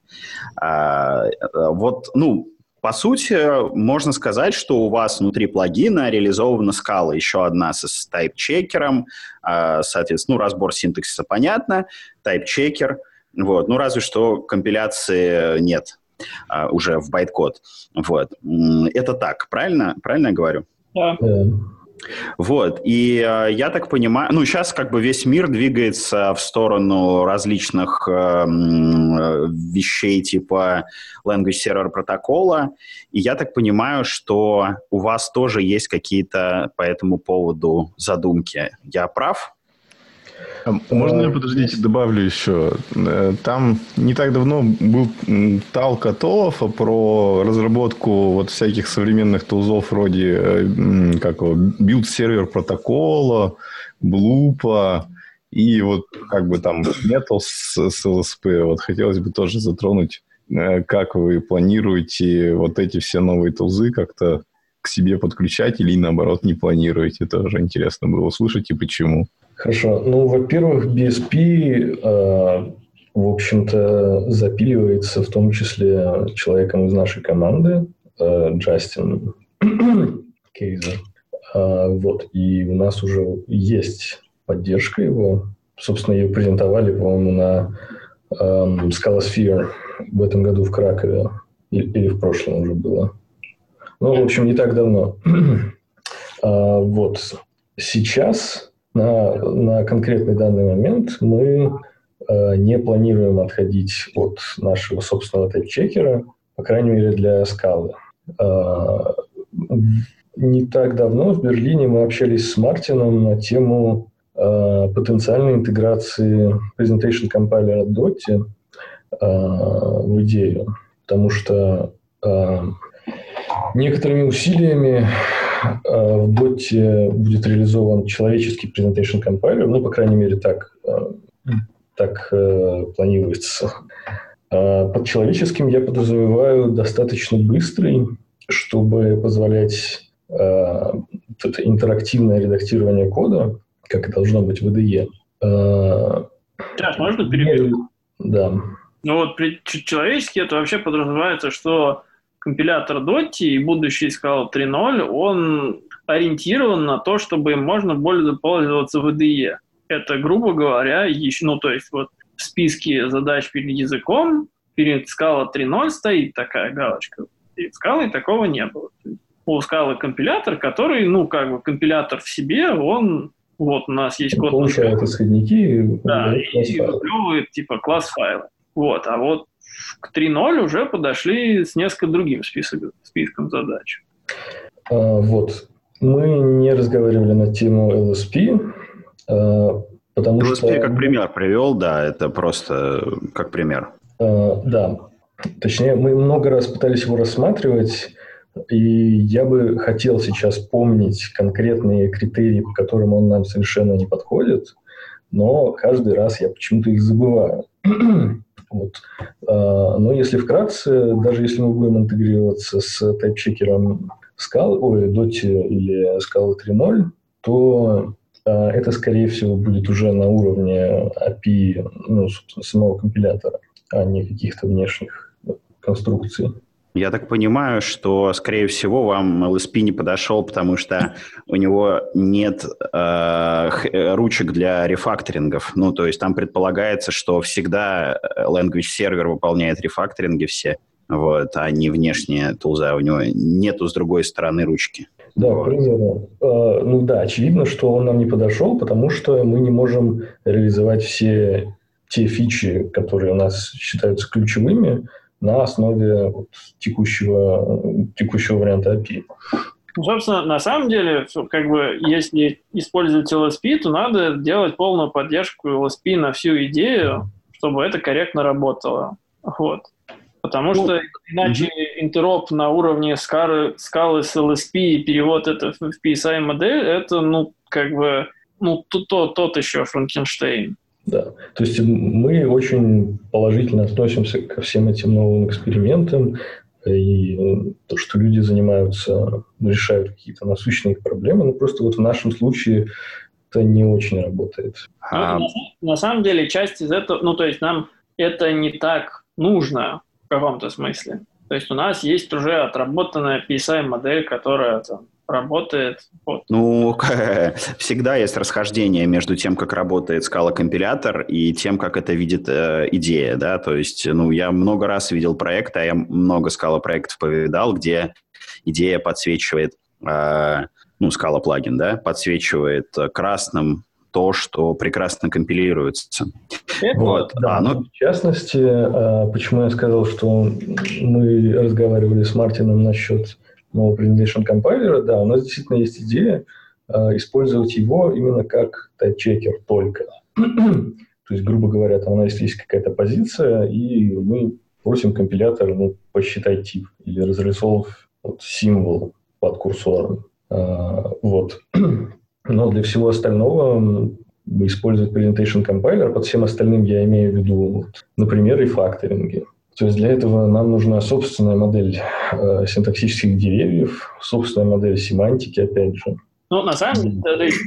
Э, вот, ну, по сути, можно сказать, что у вас внутри плагина реализована скала, еще одна с тайп-чекером, а, соответственно, ну, разбор синтаксиса понятно, тайп-чекер, вот, ну, разве что компиляции нет а, уже в байткод. Вот. Это так, правильно? Правильно я говорю? Да. Вот, и э, я так понимаю, ну, сейчас как бы весь мир двигается в сторону различных э, вещей типа Language Server протокола, и я так понимаю, что у вас тоже есть какие-то по этому поводу задумки. Я прав? А можно я, подождите, добавлю еще? Э, там не так давно был talk Католова про разработку вот всяких современных тулзов вроде э, как его, build server протокола, Bloop а и вот как бы там Metals, с LSP. Вот хотелось бы тоже затронуть, э, как вы планируете вот эти все новые тулзы как-то к к себе подключать или, наоборот, не планируете? Тоже интересно было услышать и почему. Хорошо. Ну, во-первых, BSP, э, в общем-то, запиливается в том числе человеком из нашей команды, э, Джастин (clears throat) Кейза. Э, вот. И у нас уже есть поддержка его. Собственно, ее презентовали, по-моему, на эм, Scalasphere в этом году в Кракове. Или, или в прошлом уже было. Ну, в общем, не так давно. а, (clears throat) вот. Сейчас, на, на конкретный данный момент, мы э, не планируем отходить от нашего собственного тайп-чекера, по крайней мере, для скалы. Э, не так давно в Берлине мы общались с Мартином на тему э, потенциальной интеграции Presentation от Dottie э, в идею. Потому что э, некоторыми усилиями в боте будет реализован человеческий Presentation Compiler, ну, по крайней мере, так, э, так э, планируется. Э, под человеческим я подразумеваю достаточно быстрый, чтобы позволять э, это интерактивное редактирование кода, как и должно быть в IDE. Э, Сейчас, можно перебью? Да. Ну вот при человечески это вообще подразумевается, что компилятор Dotty и будущий Scala 3.0, он ориентирован на то, чтобы им можно более пользоваться в IDE. Это, грубо говоря, еще, ну, то есть вот в списке задач перед языком перед Scala 3.0 стоит такая галочка. Перед Scala такого не было. У Scala компилятор, который, ну, как бы компилятор в себе, он вот у нас есть код. Получает исходники. Да, и выплевывает типа класс файла. Вот, а вот к 3.0 уже подошли с несколько другим списком, списком задач. А, вот. Мы не разговаривали на тему LSP, а, потому LSP что... LSP как пример привел, да, это просто как пример. А, да. Точнее, мы много раз пытались его рассматривать, и я бы хотел сейчас помнить конкретные критерии, по которым он нам совершенно не подходит, но каждый раз я почему-то их забываю. Вот. А, но если вкратце, даже если мы будем интегрироваться с тайпчекером Scala, ой, Dotty или Scala 3.0, то а, это, скорее всего, будет уже на уровне API, ну, собственно, самого компилятора, а не каких-то внешних конструкций. Я так понимаю, что, скорее всего, вам LSP не подошел, потому что у него нет э, ручек для рефакторингов. Ну, то есть там предполагается, что всегда language сервер выполняет рефакторинги все, вот, а не внешние тулза. У него нету с другой стороны ручки. Да, вот. примерно. Э, ну да, очевидно, что он нам не подошел, потому что мы не можем реализовать все те фичи, которые у нас считаются ключевыми, на основе вот, текущего, текущего варианта API. Ну, собственно, на самом деле, как бы, если использовать LSP, то надо делать полную поддержку LSP на всю идею, чтобы это корректно работало. Вот. Потому ну, что иначе mm-hmm. интероп на уровне скалы, скалы с LSP и перевод это в PSI модель, это, ну, как бы, ну, то, то, тот еще Франкенштейн. Да. То есть мы очень положительно относимся ко всем этим новым экспериментам. И то, что люди занимаются, решают какие-то насущные проблемы, ну просто вот в нашем случае это не очень работает. Ну, а... на, на самом деле часть из этого, ну то есть нам это не так нужно в каком-то смысле. То есть у нас есть уже отработанная PSI-модель, которая там, работает. Вот. Ну, (laughs) всегда есть расхождение между тем, как работает скала-компилятор и тем, как это видит э, идея, да, то есть, ну, я много раз видел проекты, а я много скала-проектов повидал, где идея подсвечивает, э, ну, скала-плагин, да, подсвечивает красным то, что прекрасно компилируется. вот. Да, а, ну... В частности, э, почему я сказал, что мы разговаривали с Мартином насчет нового Presentation Compiler, да, у нас действительно есть идея э, использовать его именно как тайп-чекер только. (clears throat) То есть, грубо говоря, там у нас есть какая-то позиция, и мы просим компилятор ну, посчитать тип или разрисовав вот, символ под курсором. А, вот. (clears throat) Но для всего остального использовать Presentation Compiler. Под всем остальным я имею в виду, вот, например, рефакторинги. То есть для этого нам нужна собственная модель э, синтаксических деревьев, собственная модель семантики, опять же. Ну, на самом, деле, то есть,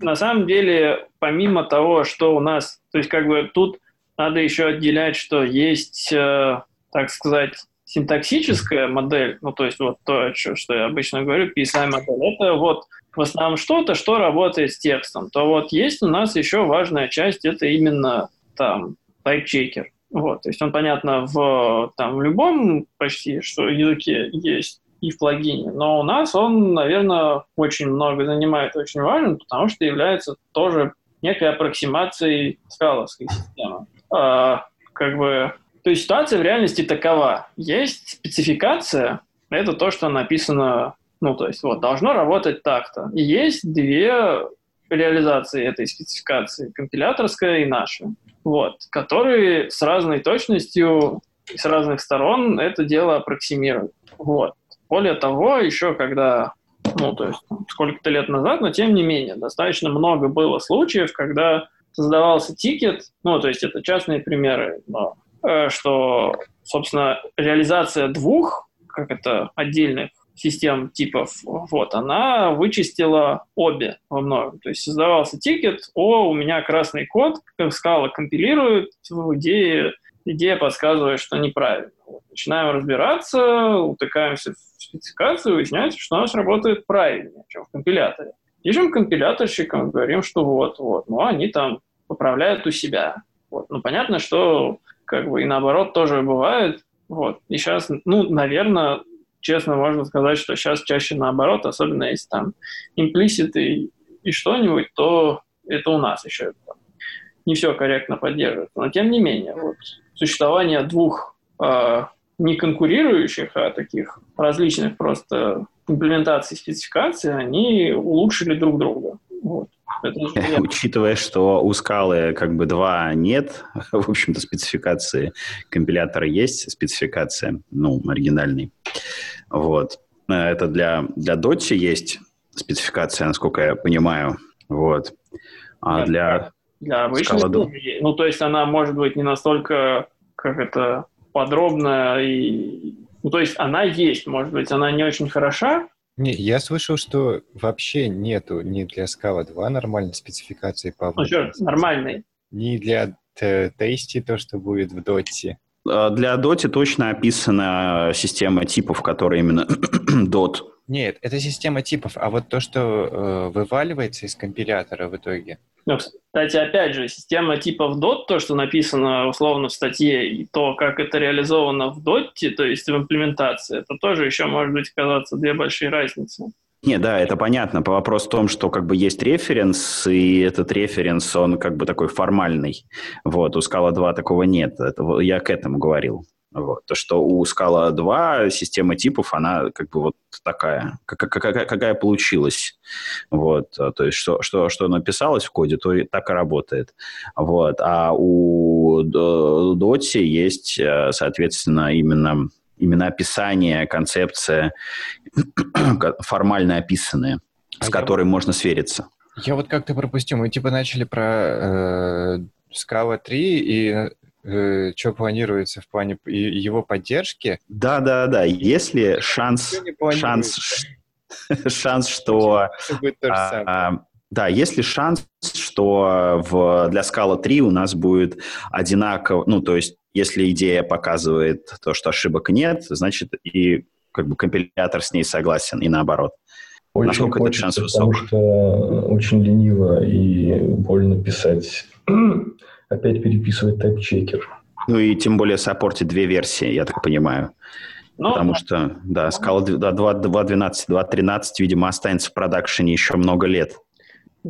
на самом деле, помимо того, что у нас, то есть как бы тут надо еще отделять, что есть, э, так сказать, синтаксическая модель, ну, то есть вот то, что я обычно говорю, PSI модель, это вот в основном что-то, что работает с текстом. То вот есть у нас еще важная часть, это именно там type-checker. Вот, то есть он, понятно, в, там, в любом почти что языке есть и в плагине, но у нас он, наверное, очень много занимает, очень важен, потому что является тоже некой аппроксимацией скаловской системы. А, как бы, то есть ситуация в реальности такова. Есть спецификация, это то, что написано, ну, то есть вот, должно работать так-то. И есть две реализации этой спецификации, компиляторская и наша вот, которые с разной точностью с разных сторон это дело аппроксимируют. Вот. Более того, еще когда, ну, то есть сколько-то лет назад, но тем не менее, достаточно много было случаев, когда создавался тикет, ну, то есть это частные примеры, но, э, что, собственно, реализация двух, как это, отдельных систем типов, вот, она вычистила обе во многом. То есть создавался тикет, о, у меня красный код, как скала компилирует, в идее, идея подсказывает, что неправильно. Вот, начинаем разбираться, утыкаемся в спецификацию, выясняется, что у нас работает правильнее, чем в компиляторе. Пишем компиляторщикам, говорим, что вот, вот, ну, они там поправляют у себя. Вот. Ну, понятно, что как бы и наоборот тоже бывает. Вот. И сейчас, ну, наверное, честно можно сказать, что сейчас чаще наоборот, особенно если там имплисит и, и что-нибудь, то это у нас еще не все корректно поддерживает. Но тем не менее, вот существование двух э, не конкурирующих, а таких различных просто имплементаций спецификаций, они улучшили друг друга. Вот. Учитывая, что у скалы как бы два нет, (laughs) в общем-то, спецификации компилятора есть, спецификация, ну, оригинальный. Вот. Это для, для Dotty есть спецификация, насколько я понимаю. Вот. А для... Для обычной ну, то есть она может быть не настолько, как это, подробная и... Ну, то есть она есть, может быть, она не очень хороша, не, я слышал, что вообще нету ни для Scala 2 нормальной спецификации по Ну что, нормальной. Ни для тести то, что будет в Доте. А, для Доте точно описана система типов, которая именно (clears throat) Dot. Нет, это система типов, а вот то, что э, вываливается из компилятора в итоге. Ну, кстати, опять же, система типов DOT, то, что написано условно в статье, и то, как это реализовано в DOT, то есть в имплементации, это тоже еще может быть казаться две большие разницы. Не, да, это понятно. Вопрос в том, что как бы есть референс, и этот референс, он как бы такой формальный. Вот, у Scala 2 такого нет. Это, я к этому говорил. Вот. То, что у Scala 2 система типов, она как бы вот такая, какая, какая, получилась. Вот. То есть, что, что, что написалось в коде, то и так и работает. Вот. А у Dotty есть, э, соответственно, именно, именно описание, концепция (clears throat) формально описанная, а с которой я... можно свериться. Я вот как-то пропустил. Мы типа начали про э, Scala 3 и э, что планируется в плане его поддержки. Да, да, да. Если шанс, шанс, (laughs) шанс, что а, да, если шанс, что в, для Scala 3 у нас будет одинаково, ну, то есть, если идея показывает то, что ошибок нет, значит, и как бы компилятор с ней согласен, и наоборот. Очень Насколько хочется, этот шанс высок? Потому что очень лениво и больно писать опять переписывать тайп-чекер. Ну и тем более саппортить две версии, я так понимаю. Ну, Потому что, да, Scala 2.12, 2.13, видимо, останется в продакшене еще много лет.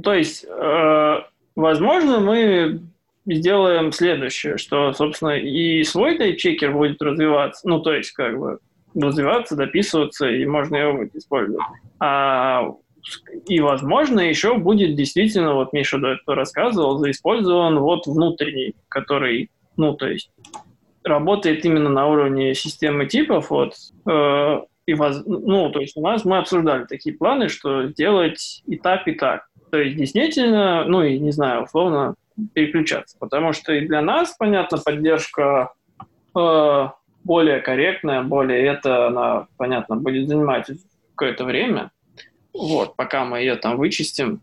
То есть, э, возможно, мы сделаем следующее, что, собственно, и свой тайп-чекер будет развиваться, ну, то есть, как бы, развиваться, дописываться, и можно его будет использовать. А и, возможно, еще будет действительно, вот Миша до этого рассказывал, заиспользован вот внутренний, который, ну, то есть работает именно на уровне системы типов, вот, э, и воз, ну, то есть у нас мы обсуждали такие планы, что сделать и так, и так. То есть действительно, ну и не знаю, условно переключаться, потому что и для нас, понятно, поддержка э, более корректная, более это, она, понятно, будет занимать какое-то время, вот, пока мы ее там вычистим.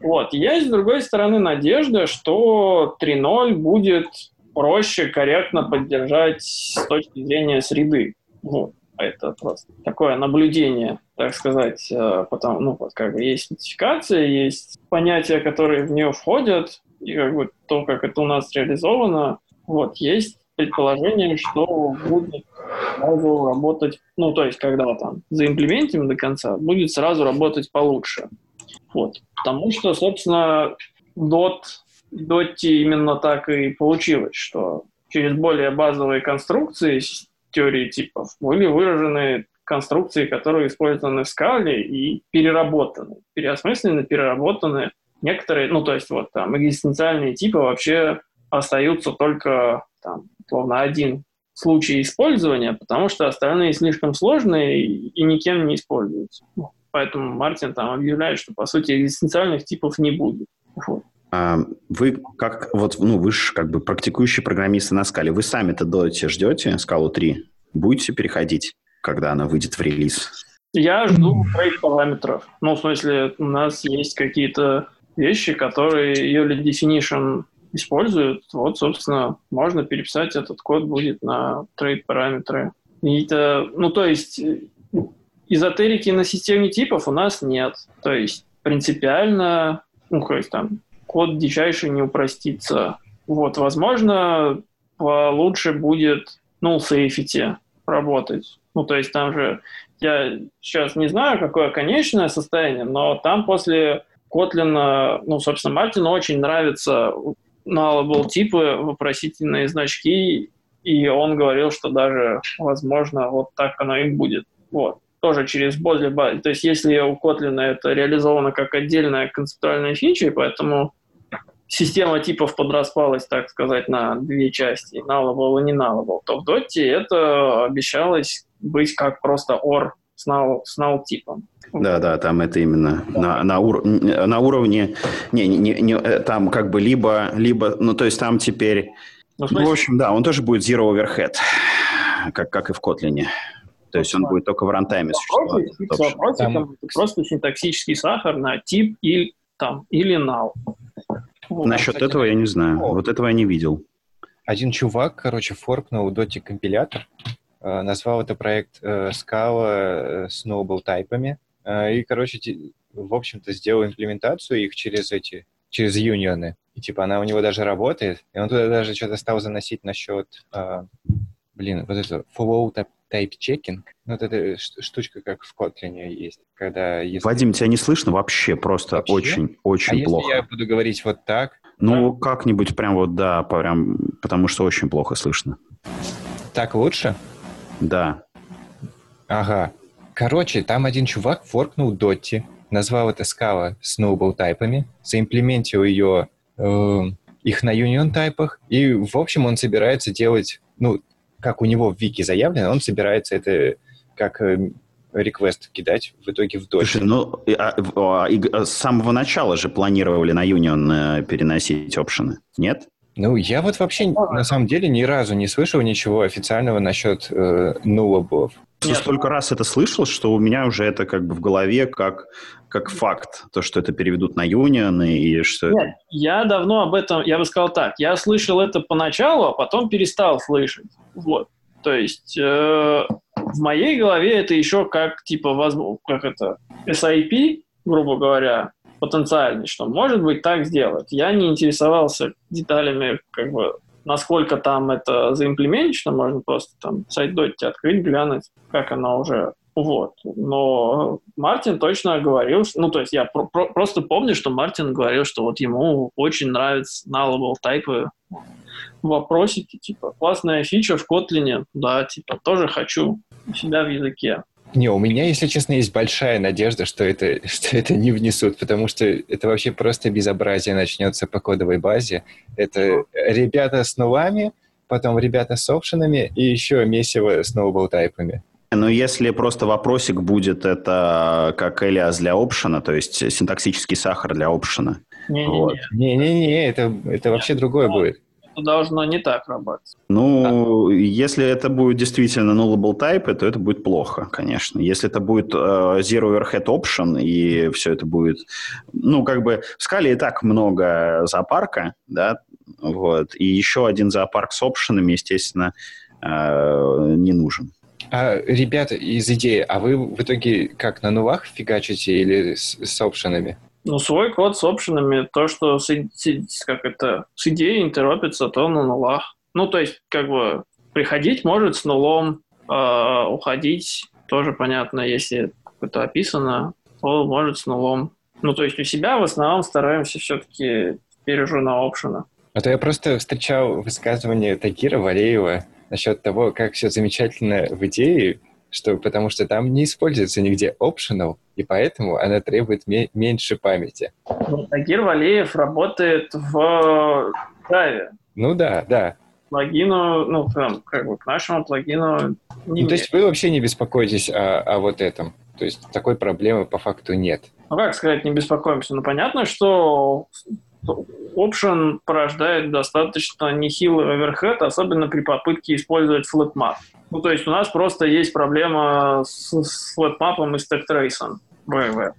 Вот, есть, с другой стороны, надежда, что 3.0 будет проще, корректно поддержать с точки зрения среды. Вот, это просто такое наблюдение, так сказать, э, потом, ну, вот как бы есть спецификация, есть понятия, которые в нее входят, и как бы то, как это у нас реализовано, вот, есть предположение, что будет сразу работать, ну, то есть, когда там заимплементим до конца, будет сразу работать получше. Вот. Потому что, собственно, Dot, Dot именно так и получилось, что через более базовые конструкции теории типов были выражены конструкции, которые использованы в скале и переработаны, переосмыслены, переработаны. Некоторые, ну, то есть вот там экзистенциальные типы вообще остаются только там, условно, один случай использования, потому что остальные слишком сложные и никем не используются. Ну, поэтому Мартин там объявляет, что, по сути, экзистенциальных типов не будет. Вот. А вы как вот, ну, вы же как бы практикующие программисты на скале. Вы сами-то доте ждете скалу 3? Будете переходить, когда она выйдет в релиз? Я жду trait параметров. Ну, в смысле, у нас есть какие-то вещи, которые ее definition используют, вот, собственно, можно переписать этот код будет на trait параметры. И это, ну, то есть эзотерики на системе типов у нас нет. То есть принципиально, ну, то есть там код дичайше не упростится. Вот, возможно, лучше будет null safety работать. Ну, то есть там же, я сейчас не знаю, какое конечное состояние, но там после Kotlin, ну, собственно, Мартину очень нравится nullable типы, вопросительные значки, и он говорил, что даже, возможно, вот так оно и будет. Вот. Тоже через базы. То есть если у Kotlin это реализовано как отдельная концептуальная фича, и поэтому система типов подраспалась, так сказать, на две части, nullable и не nullable, то в Dot это обещалось быть как просто OR с null, с null типом. Да, да, там это именно на, на, ур, на уровне, не, не, не, э, там как бы либо, либо, ну то есть там теперь, ну, ну, в общем, да, он тоже будет zero overhead, как, как и в Kotlin. То есть он будет только в рантайме существовать. Вопросы, там... просто синтаксический сахар на тип или, там, или null. Вот. Насчет Кстати, этого я не знаю. О. Вот этого я не видел. Один чувак, короче, форкнул доти компилятор, э, назвал это проект э, Scala э, Snowball тайпами, э, и, короче, в общем-то, сделал имплементацию их через эти, через юнионы. И, типа, она у него даже работает, и он туда даже что-то стал заносить насчет, э, блин, вот это follow type checking. Ну, вот эта штучка, как в Kotlin есть. Когда если... Вадим, тебя не слышно вообще, просто вообще? очень, очень а плохо. если я буду говорить вот так? Ну, да? как-нибудь прям вот, да, прям, потому что очень плохо слышно. Так лучше? Да. Ага. Короче, там один чувак форкнул Дотти, назвал это скала Snowball тайпами, заимплементил ее, э, их на Union тайпах, и, в общем, он собирается делать, ну, как у него в вики заявлено, он собирается это как реквест кидать в итоге в дочь. Слушай, ну, а, а, а, с самого начала же планировали на Union э, переносить опшены, нет? Ну, я вот вообще на самом деле ни разу не слышал ничего официального насчет э, нулабов. Я столько раз это слышал, что у меня уже это как бы в голове как, как факт, то, что это переведут на Union и что Нет, это... я давно об этом, я бы сказал так, я слышал это поначалу, а потом перестал слышать. Вот. То есть э, в моей голове это еще как типа возможно, как это SIP, грубо говоря, потенциальный, что может быть так сделать. Я не интересовался деталями, как бы насколько там это заимплементично, можно просто там сайт Дотти открыть, глянуть, как оно уже вот. Но Мартин точно говорил, ну, то есть я про- про- просто помню, что Мартин говорил, что вот ему очень нравятся nullable тайпы вопросики, типа, классная фича в Kotlin, да, типа, тоже хочу у себя в языке. Не, у меня, если честно, есть большая надежда, что это, (laughs) что это не внесут, потому что это вообще просто безобразие начнется по кодовой базе. Это ребята с нулами, потом ребята с опшенами и еще месиво с ноубл-тайпами. Но если просто вопросик будет это как элиас для опшена, то есть синтаксический сахар для опшена. Не-не-не, вот. не, не, это, это вообще другое будет. Должно не так работать. Ну, а. если это будет действительно nullable type, то это будет плохо, конечно. Если это будет uh, zero overhead option, и все это будет... Ну, как бы в скале и так много зоопарка, да, вот, и еще один зоопарк с опшенами, естественно, uh, не нужен. А, ребята, из идеи, а вы в итоге как, на нулах фигачите или с, с опшенами? Ну, свой код с опшенами, то, что с, как это, с идеей интеропится, то на нулах. Ну, то есть, как бы, приходить может с нулом, э, уходить тоже понятно, если это описано, то может с нулом. Ну, то есть у себя в основном стараемся все-таки теперь на опшена. А то я просто встречал высказывание Тагира Валеева насчет того, как все замечательно в идее, что, потому что там не используется нигде optional, и поэтому она требует меньше памяти. Ну, Тагир Валеев работает в Java. Ну да, да. Плагину, ну, там, как бы к нашему плагину не ну, То есть вы вообще не беспокоитесь о, о вот этом? То есть такой проблемы по факту нет? Ну, как сказать, не беспокоимся? Ну, понятно, что option порождает достаточно нехилый оверхед, особенно при попытке использовать flatmap. Ну, то есть у нас просто есть проблема с, с flatmap и VV.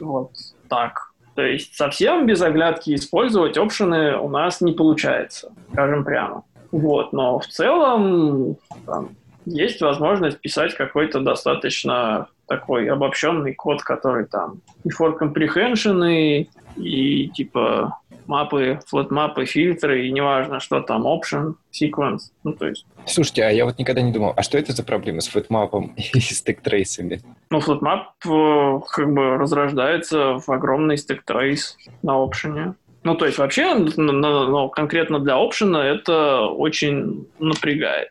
Вот так. То есть совсем без оглядки использовать option ы у нас не получается, скажем прямо. Вот, но в целом там, есть возможность писать какой-то достаточно такой обобщенный код, который там и for comprehension, и, и типа map ы, flatMap ы, фильтры, и неважно, что там, option, sequence, ну, то есть... Слушайте, а я вот никогда не думал, а что это за проблема с flatMap ом (laughs) и stack trace ами? Ну, flatMap э, как бы разрождается в огромный stack trace на option е. Ну, то есть вообще, ну, конкретно для option а это очень напрягает.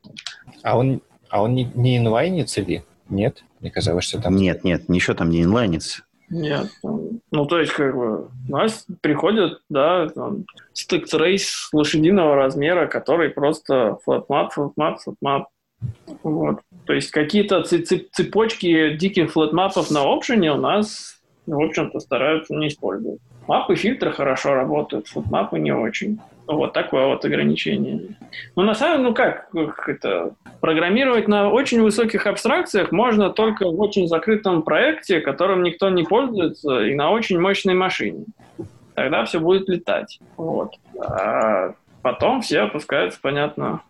А он, а он не, не inline ится ли? Нет? Мне казалось, что там... Нет, нет, ничего там не inline ится. Нет. Ну, то есть, как бы, у нас приходит, да, stack trace лошадиного размера, который просто flatMap, flatMap, flatMap. Вот. То есть какие-то цепочки диких флатмапов на опшене у нас, в общем-то, стараются не использовать. Мапы фильтры хорошо работают, флатмапы не очень. Вот такое вот ограничение. Ну, на самом ну как, как это, программировать на очень высоких абстракциях можно только в очень закрытом проекте, которым никто не пользуется, и на очень мощной машине. Тогда все будет летать. Вот. А потом все опускаются, понятно,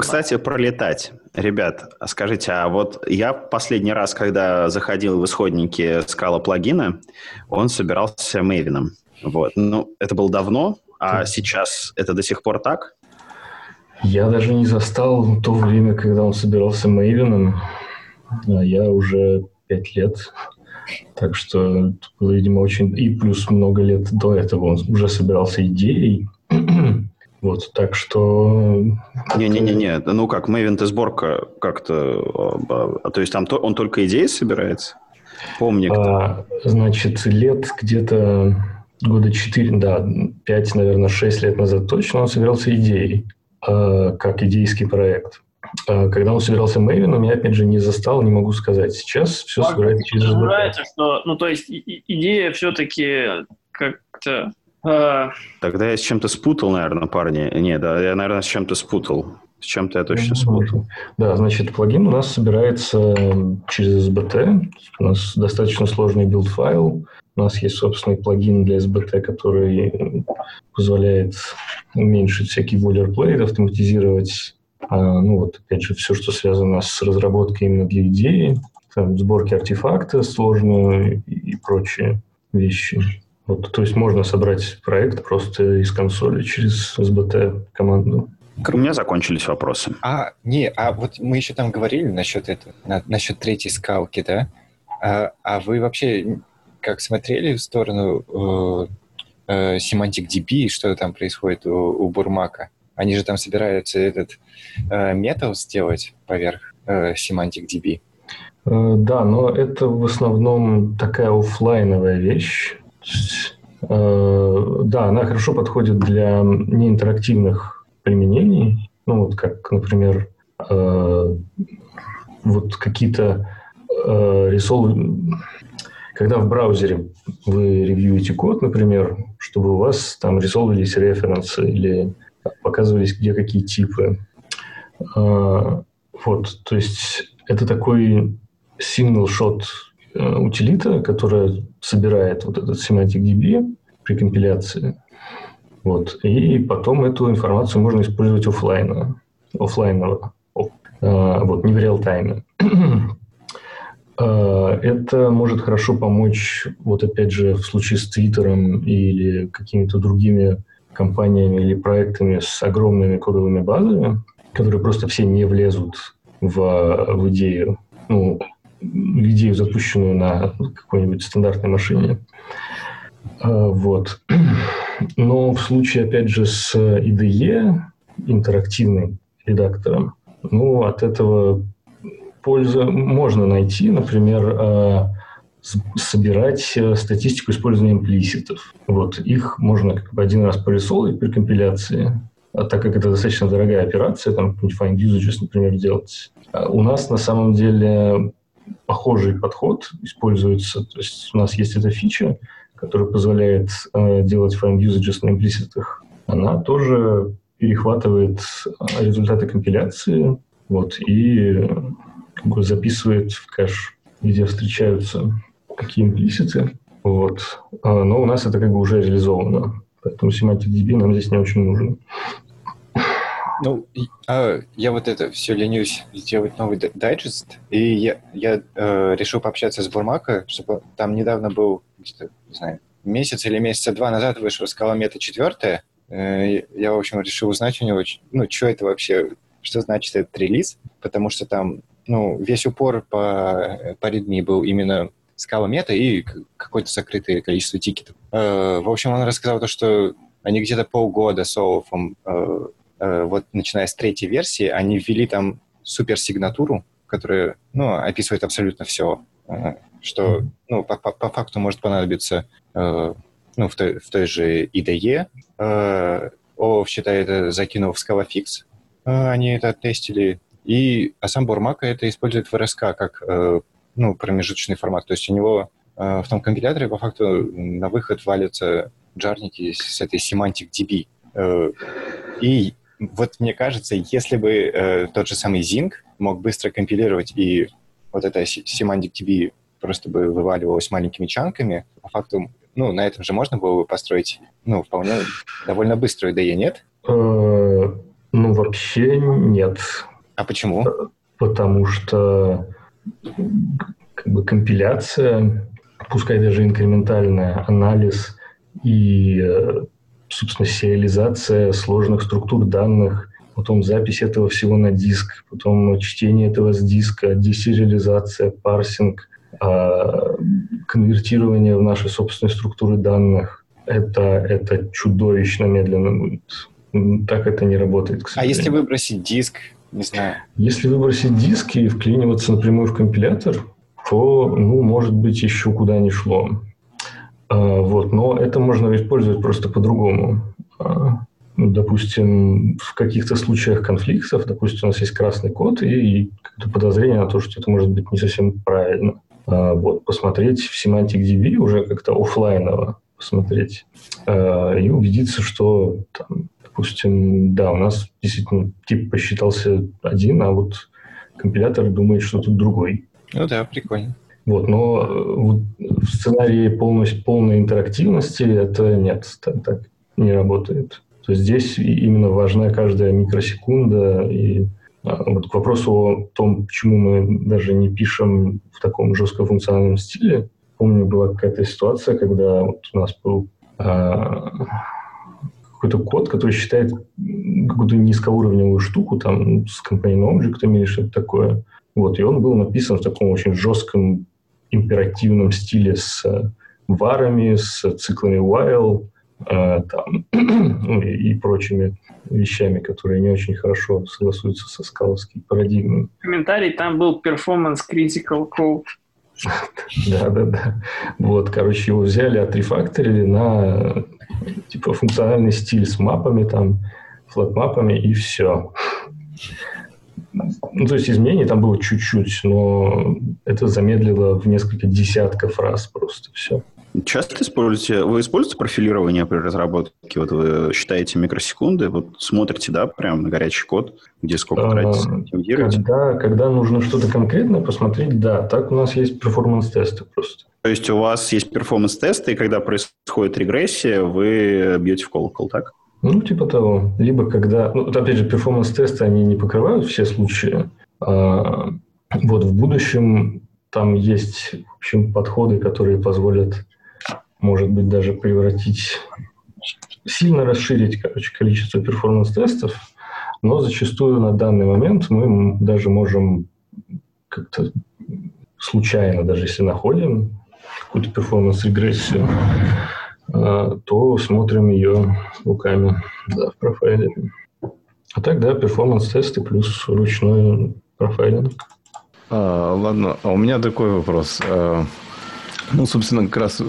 кстати, пролетать. Ребят, скажите, а вот я последний раз, когда заходил в исходники скала плагина, он собирался Мейвином. Вот. Ну, это было давно, а сейчас это до сих пор так? Я даже не застал то время, когда он собирался Мейвином. А я уже пять лет. Так что было, видимо, очень... И плюс много лет до этого он уже собирался идеей. (clears throat) Вот, так что... Не-не-не, ну как, Maven ты сборка как-то... А, а, то есть там то, он только идеи собирается? Помни. А, значит, лет где-то года 4, да, 5, наверное, 6 лет назад точно он собирался идеей, э, как идейский проект. А когда он собирался Maven, меня, опять же, не застал, не могу сказать. Сейчас все Факт, собирается через SBT. что, ну, то есть идея все-таки как-то... Э... Тогда я с чем-то спутал, наверное, парни. Не, да, я, наверное, с чем-то спутал. С чем-то я точно спутал. Да, значит, плагин у нас собирается через SBT. У нас достаточно сложный build-файл. У нас есть собственный плагин для SBT, который позволяет уменьшить всякий boilerplate, автоматизировать, а, ну вот опять же, все, что связано с разработкой именно для идеи, там, сборки артефакта сложные и, и прочие вещи. Вот, то есть можно собрать проект просто из консоли через SBT команду. У меня закончились вопросы. А, не, а вот мы еще там говорили насчет этого, на, насчет третьей скалки, да? А, а вы вообще как смотрели в сторону э, э, Semantic DB, что там происходит у, у Бурмака? Они же там собираются этот э, метал сделать поверх э, Semantic DB. Э, да, но это в основном такая офлайновая вещь. Э, да, она хорошо подходит для неинтерактивных применений. Ну, вот как, например, э, вот какие-то э, рисол когда в браузере вы ревьюете код, например, чтобы у вас там рисовывались референсы или показывались, где какие типы. А, вот, то есть это такой single shot э, утилита, которая собирает вот этот semantic DB при компиляции. Вот. И потом эту информацию можно использовать офлайна, офлайново, а, вот, не в реал-тайме. А, это может хорошо помочь, вот опять же, в случае с Твиттером или какими-то другими компаниями или проектами с огромными кодовыми базами, которые просто все не влезут в, в идею, ну, в идею, запущенную на какой-нибудь стандартной машине. А, вот. Но в случае, опять же, с IDE, интерактивным редактором, ну, от этого польза можно найти, например, а, собирать э, статистику использования имплиситов. Вот их можно как бы один раз порисовывать при компиляции, а так как это достаточно дорогая операция, там какой-нибудь find usages, например, делать. А у нас на самом деле похожий подход используется. То есть у нас есть эта фича, которая позволяет э, делать find usages на имплиситах. Она тоже перехватывает э, результаты компиляции вот, и как бы записывает в кэш, где встречаются какие имплиситы. Вот. А, но у нас это как бы уже реализовано. Поэтому Semantic DB нам здесь не очень нужен. Ну, а, я вот это все ленюсь сделать новый дайджест, и я, я э, решил пообщаться с Бурмако, чтобы там недавно был, не знаю, месяц или месяца два назад вышел скала мета 4. Э, я, в общем, решил узнать у него, ну, что это вообще, что значит этот релиз, потому что там, ну, весь упор по, по Redmi был именно скала мета и какое-то закрытое количество тикетов. Э, в общем, он рассказал то, что они где-то полгода с Олафом, э, вот начиная с третьей версии, они ввели там суперсигнатуру, которая, ну, описывает абсолютно все, что, ну, по, по, по факту может понадобиться, ну, в той, в той же IDE. Олаф считает, это закинув в ScalaFix, они это тестили, и, а сам Бурмака это использует в РСК как ну, промежуточный формат. То есть у него э, в том компиляторе по факту на выход валятся джарники с этой Semantic DB. Э, и вот мне кажется, если бы э, тот же самый Zinc мог быстро компилировать и вот эта Semantic DB просто бы вываливалась маленькими чанками, по факту, ну, на этом же можно было бы построить, ну, вполне довольно быструю IDE, нет? Э, ну, вообще нет. А почему? Потому что как бы компиляция, пускай даже инкрементальная, анализ и, э, собственно, сериализация сложных структур данных, потом запись этого всего на диск, потом чтение этого с диска, десериализация, парсинг, а, конвертирование в наши собственные структуры данных. Это, это чудовищно медленно будет. Так это не работает, А если выбросить диск, не знаю. Если выбросить диски и вклиниваться напрямую в компилятор, то, ну, может быть, еще куда ни шло. А, вот, но это можно использовать просто по-другому. А, ну, допустим, в каких-то случаях конфликтов, допустим, у нас есть красный код и, подозрение на то, что это может быть не совсем правильно. А, вот, посмотреть в Semantic DB уже как-то офлайново посмотреть и убедиться, что там, допустим, да, у нас действительно тип посчитался один, а вот компилятор думает, что тут другой. Ну да, прикольно. Вот, но э, в сценарии полностью, полной интерактивности это нет, так, так не работает. То есть здесь именно важна каждая микросекунда. И а, вот к вопросу о том, почему мы даже не пишем в таком жестко функциональном стиле, помню, была какая-то ситуация, когда вот у нас был а, какой-то код, который считает какую-то низкоуровневую штуку, там, с Companion Object или что-то такое. Вот, и он был написан в таком очень жестком императивном стиле с э, варами, с циклами while, э, там, (clears throat) ну, и, и прочими вещами, которые не очень хорошо согласуются со скаловской парадигмой. Комментарий там был performance critical code. (laughs) Да, да, да. Вот, короче, его взяли, отрефакторили на типа функциональный стиль с мапами, там, флот-мапами, и все. Ну, то есть изменений там было чуть-чуть, но это замедлило в несколько десятков раз просто все. часто используете, вы используете профилирование при разработке? Вот вы считаете микросекунды, вот смотрите, да, прям на горячий код, где сколько тратится, а, когда, когда нужно что-то конкретное посмотреть, да, так у нас есть перформанс-тесты просто. То есть у вас есть перформанс-тесты, и когда происходит регрессия, вы бьете в колокол, так? Ну, типа того. Либо когда... Ну, опять же, перформанс-тесты, они не покрывают все случаи. А, вот в будущем там есть, в общем, подходы, которые позволят, может быть, даже превратить, сильно расширить, короче, количество performance-тестов, но зачастую на данный момент мы даже можем как-то случайно, даже если находим какую-то performance-регрессию, то смотрим ее руками да, в профайлере. А так, да, performance-тесты плюс ручной профайлинг. А, ладно, а у меня такой вопрос. А, ну, собственно, как раз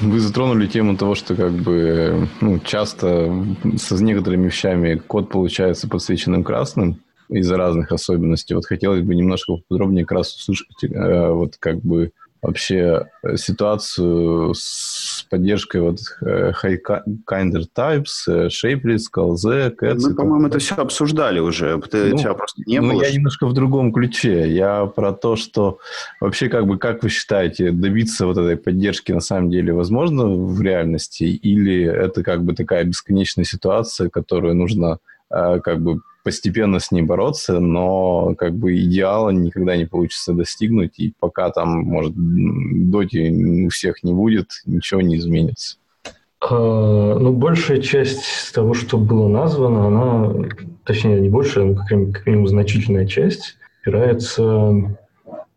вы затронули тему того, что как бы ну, часто с некоторыми вещами код получается подсвеченным красным из-за разных особенностей. Вот хотелось бы немножко подробнее как раз услышать, э, вот как бы вообще э, ситуацию с поддержкой вот э, High-Kinder Types, э, Shapeless, CalZ, Cats. Мы, по-моему, это все обсуждали уже. Ну, тебя просто не ну, было. я немножко в другом ключе. Я про то, что вообще как бы, как вы считаете, добиться вот этой поддержки на самом деле возможно в реальности? Или это как бы такая бесконечная ситуация, которую нужно как бы постепенно с ней бороться, но как бы идеала никогда не получится достигнуть, и пока там, может, доти у всех не будет, ничего не изменится. А, ну, большая часть того, что было названо, она, точнее, не большая, но как минимум, значительная часть, опирается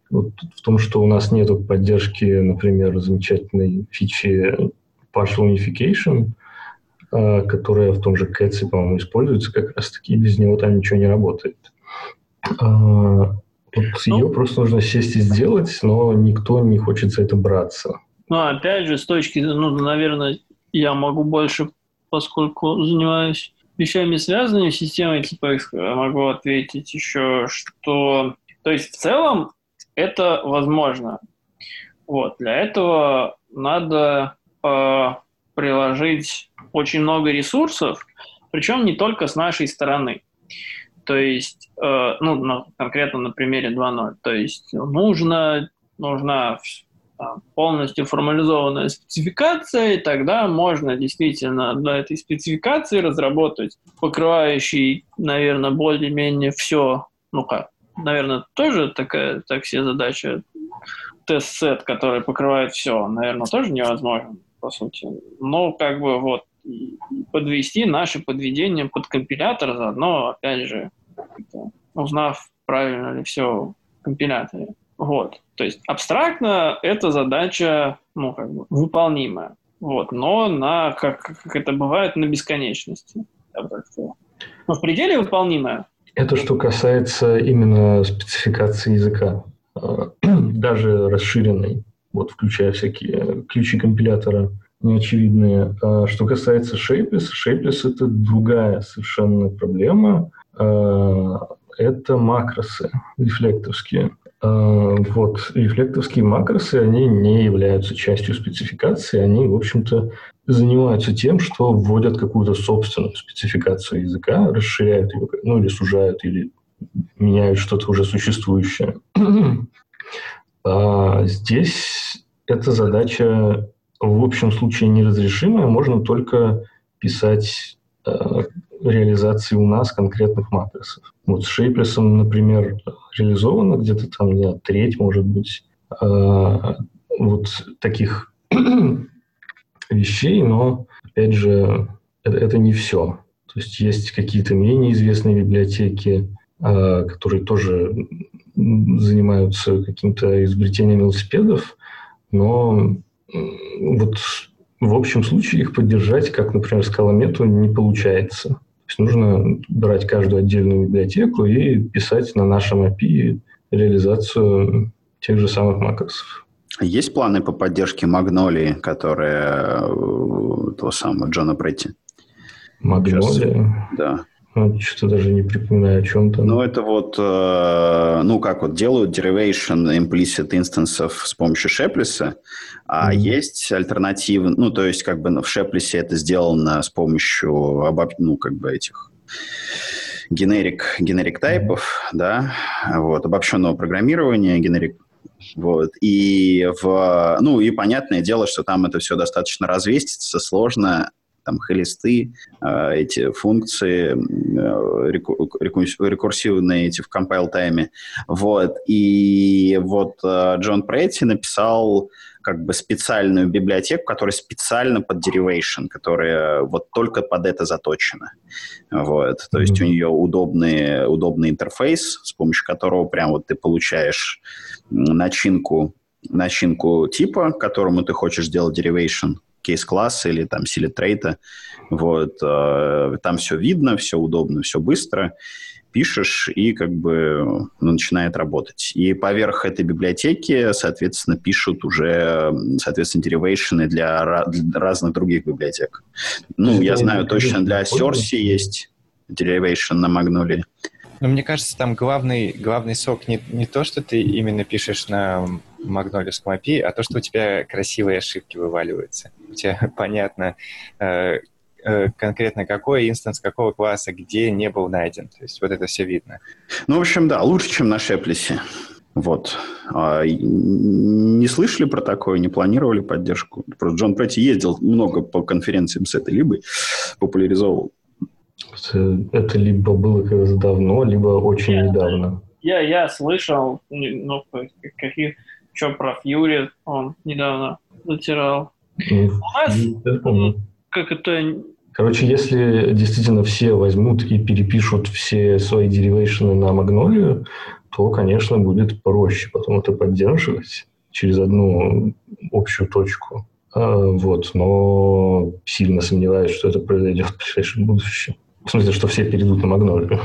вот в том, что у нас нет поддержки, например, замечательной фичи partial unification, которая в том же Кэтсе, по-моему, используется как раз-таки, без него там ничего не работает. А, вот ну, ее просто нужно сесть и сделать, но никто не хочет за это браться. Ну, опять же, с точки, ну, наверное, я могу больше, поскольку занимаюсь вещами, связанными с системой, типа, могу ответить еще, что... То есть, в целом, это возможно. Вот, для этого надо э, приложить очень много ресурсов, причем не только с нашей стороны. То есть, э, ну, на, конкретно на примере 2.0, то есть нужно, нужна полностью формализованная спецификация, и тогда можно действительно для этой спецификации разработать покрывающий, наверное, более-менее все, ну как, наверное, тоже такая так себе задача, тест-сет, который покрывает все, наверное, тоже невозможно по сути. Но как бы вот подвести наше подведение под компилятор заодно, опять же, узнав, правильно ли все в компиляторе. Вот. То есть абстрактно эта задача, ну, как бы, выполнимая. Вот. Но на, как, как это бывает, на бесконечности. Но в пределе выполнимая. Это что касается именно спецификации языка, (clears throat) даже расширенной вот включая всякие ключи компилятора неочевидные. А что касается Shapeless, Shapeless — это другая совершенно проблема. А, это макросы рефлектовские. А, вот, рефлектовские макросы, они не являются частью спецификации, они, в общем-то, занимаются тем, что вводят какую-то собственную спецификацию языка, расширяют ее, ну, или сужают, или меняют что-то уже существующее. А здесь эта задача в общем случае неразрешимая, можно только писать э, реализации у нас конкретных матрисов. Вот с Шейплесом, например, реализовано где-то там не треть, может быть, э, вот таких (clears throat) вещей, но, опять же, это, это не все. То есть есть какие-то менее известные библиотеки, которые тоже занимаются каким-то изобретением велосипедов, но вот в общем случае их поддержать, как, например, скаломету, не получается. То есть нужно брать каждую отдельную библиотеку и писать на нашем API реализацию тех же самых макросов. Есть планы по поддержке Магнолии, которая того самого Джона Претти? Магнолия? Да. Ну, что-то даже не припоминаю, о чем там. Ну, это вот, э, ну, как вот делают derivation implicit instances с помощью Шеплиса, а mm-hmm. есть альтернативы, ну, то есть, как бы в Шеплисе это сделано с помощью, ну, как бы этих генерик, генерик тайпов, mm-hmm. да, вот, обобщенного программирования, генерик вот. И, в, ну, и понятное дело, что там это все достаточно развестится, сложно, там хелисты, э, эти функции э, рекурсивные эти в compile тайме. Вот. И вот э, Джон Претти написал как бы специальную библиотеку, которая специально под derivation, которая вот только под это заточена. Вот. То mm-hmm. есть у нее удобный, удобный интерфейс, с помощью которого прям вот ты получаешь начинку, начинку типа, которому ты хочешь сделать derivation, кейс-класса или там силитрейта. Вот, э, там все видно, все удобно, все быстро. Пишешь, и как бы ну, начинает работать. И поверх этой библиотеки, соответственно, пишут уже, соответственно, деривейшены для, для разных других библиотек. Ну, я знаю точно, для Серси есть derivation на Magnolia. Но мне кажется, там главный, главный сок не, не то, что ты именно пишешь на магнолевском API, а то, что у тебя красивые ошибки вываливаются. У тебя (laughs) понятно э, э, конкретно какой инстанс какого класса, где не был найден. То есть вот это все видно. Ну, в общем, да, лучше, чем на Шеплисе. Вот. А, не слышали про такое, не планировали поддержку? Просто Джон Претти ездил много по конференциям с этой либой, популяризовал это либо было когда-то давно, либо очень я, недавно. Я, я слышал, ну, каких, что про Фьюри он недавно затирал. Ну, У нас, как это... Короче, если действительно все возьмут и перепишут все свои деривейшены на Магнолию, то, конечно, будет проще потом это поддерживать через одну общую точку. А, вот, но сильно сомневаюсь, что это произойдет в ближайшем будущем. В смысле, что все перейдут на Магнолию.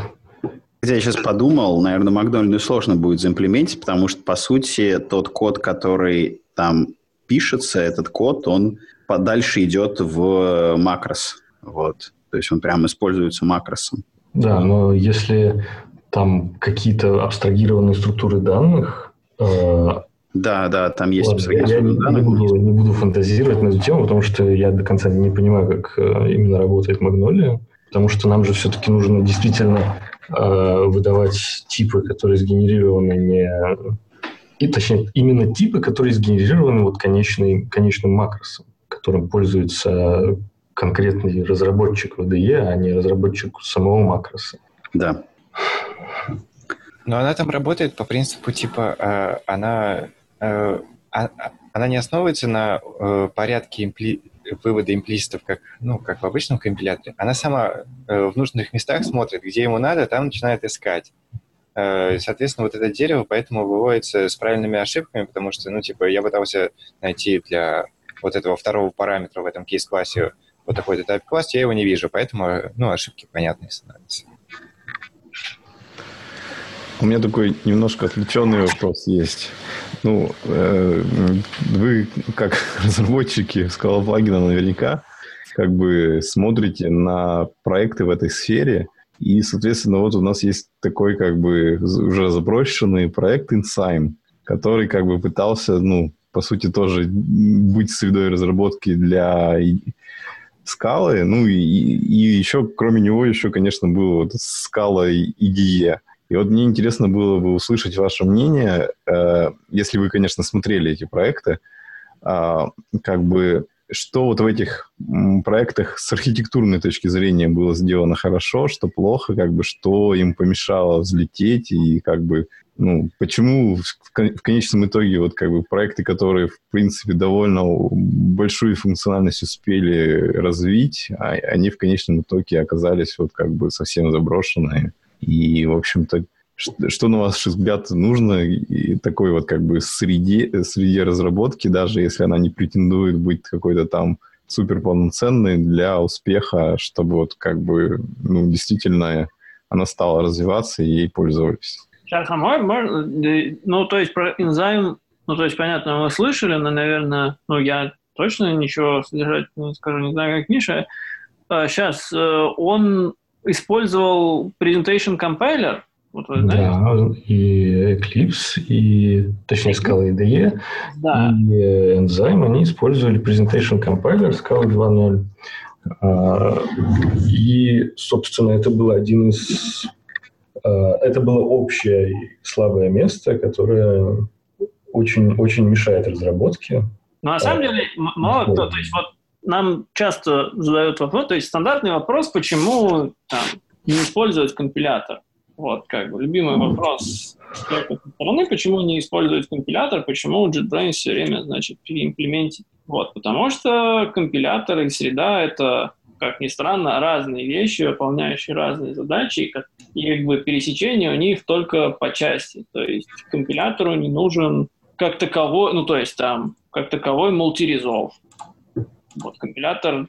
Хотя я сейчас подумал, наверное, Магнолию сложно будет заимплементить, потому что, по сути, тот код, который там пишется, этот код, он подальше идет в макрос. Вот. То есть он прямо используется макросом. Да, но если там какие-то абстрагированные структуры данных, э, да, да, там есть Ладно, я не, не, буду, не буду фантазировать на эту тему, потому что я до конца не понимаю, как э, именно работает Магнолия. Потому что нам же все-таки нужно действительно выдавать типы, которые сгенерированы не... И, точнее, именно типы, которые сгенерированы вот конечный, конечным макросом, которым пользуется конкретный разработчик VDE, а не разработчик самого макроса. Да. Но она там работает по принципу типа, э, она, э, а, а, она не основывается на э, порядке импли выводы имплиситов, как, ну, как в обычном компиляторе, она сама э, в нужных местах смотрит, где ему надо, там начинает искать. Э, соответственно, вот это дерево поэтому выводится с правильными ошибками, потому что, ну, типа, я пытался найти для вот этого второго параметра в этом кейс-классе вот такой-то тайп-класс, я его не вижу, поэтому, ну, ошибки понятные становятся. У меня такой немножко отвлеченный вопрос есть. Ну, э, вы, как (laughs) разработчики скала плагина, наверняка как бы смотрите на проекты в этой сфере, и, соответственно, вот у нас есть такой как бы уже заброшенный проект Insign, который как бы пытался, ну, по сути, тоже быть средой разработки для скалы, ну и, и еще, кроме него, еще, конечно, было вот скала IDE. И вот мне интересно было бы услышать ваше мнение, э, если вы, конечно, смотрели эти проекты, э, как бы что вот в этих проектах с архитектурной точки зрения было сделано хорошо, что плохо, как бы что им помешало взлететь и как бы ну, почему в конечном итоге вот как бы проекты, которые в принципе довольно большую функциональность успели развить, а они в конечном итоге оказались вот как бы совсем заброшенные. И, в общем-то, что, что на ваш взгляд нужно и такой вот как бы среде, среде разработки, даже если она не претендует быть какой-то там супер полноценной для успеха, чтобы вот как бы ну, действительно она стала развиваться и ей пользовались. А можно, ну, то есть про энзайм, ну, то есть, понятно, вы слышали, но, наверное, ну, я точно ничего содержать не скажу, не знаю, как Миша. Сейчас, а, э, он использовал Presentation Compiler, вот вы знаете? Да, и Eclipse, и, точнее, Scala IDE, да. и Enzyme, они использовали Presentation Compiler Scala 2.0. А, и, собственно, это был один из... А, это было общее слабое место, которое очень, очень мешает разработке. Но на самом а, деле, мало кто, то есть вот нам часто задают вопрос, то есть стандартный вопрос, почему там, не использовать компилятор. Вот, как бы, любимый вопрос с этой стороны, почему не использовать компилятор, почему JetBrains все время, значит, переимплементить. Вот, потому что компилятор и среда — это, как ни странно, разные вещи, выполняющие разные задачи, и, как, и как бы пересечение у них только по части. То есть компилятору не нужен как таковой, ну, то есть там, как таковой мультирезолв. Вот, компилятор,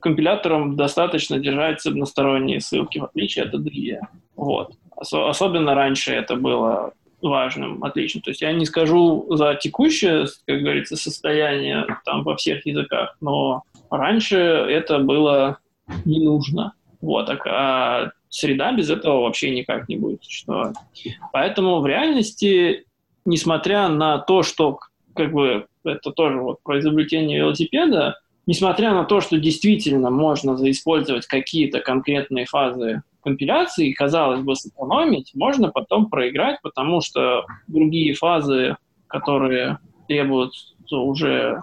компиляторам достаточно держать односторонние ссылки, в отличие от IDE. Вот. Ос- особенно раньше это было важным, отлично. То есть я не скажу за текущее, как говорится, состояние там во всех языках, но раньше это было не нужно. Вот, а, а среда без этого вообще никак не будет существовать. Поэтому в реальности, несмотря на то, что как бы это тоже вот про изобретение велосипеда, несмотря на то, что действительно можно заиспользовать какие-то конкретные фазы компиляции, казалось бы, сэкономить, можно потом проиграть, потому что другие фазы, которые требуют уже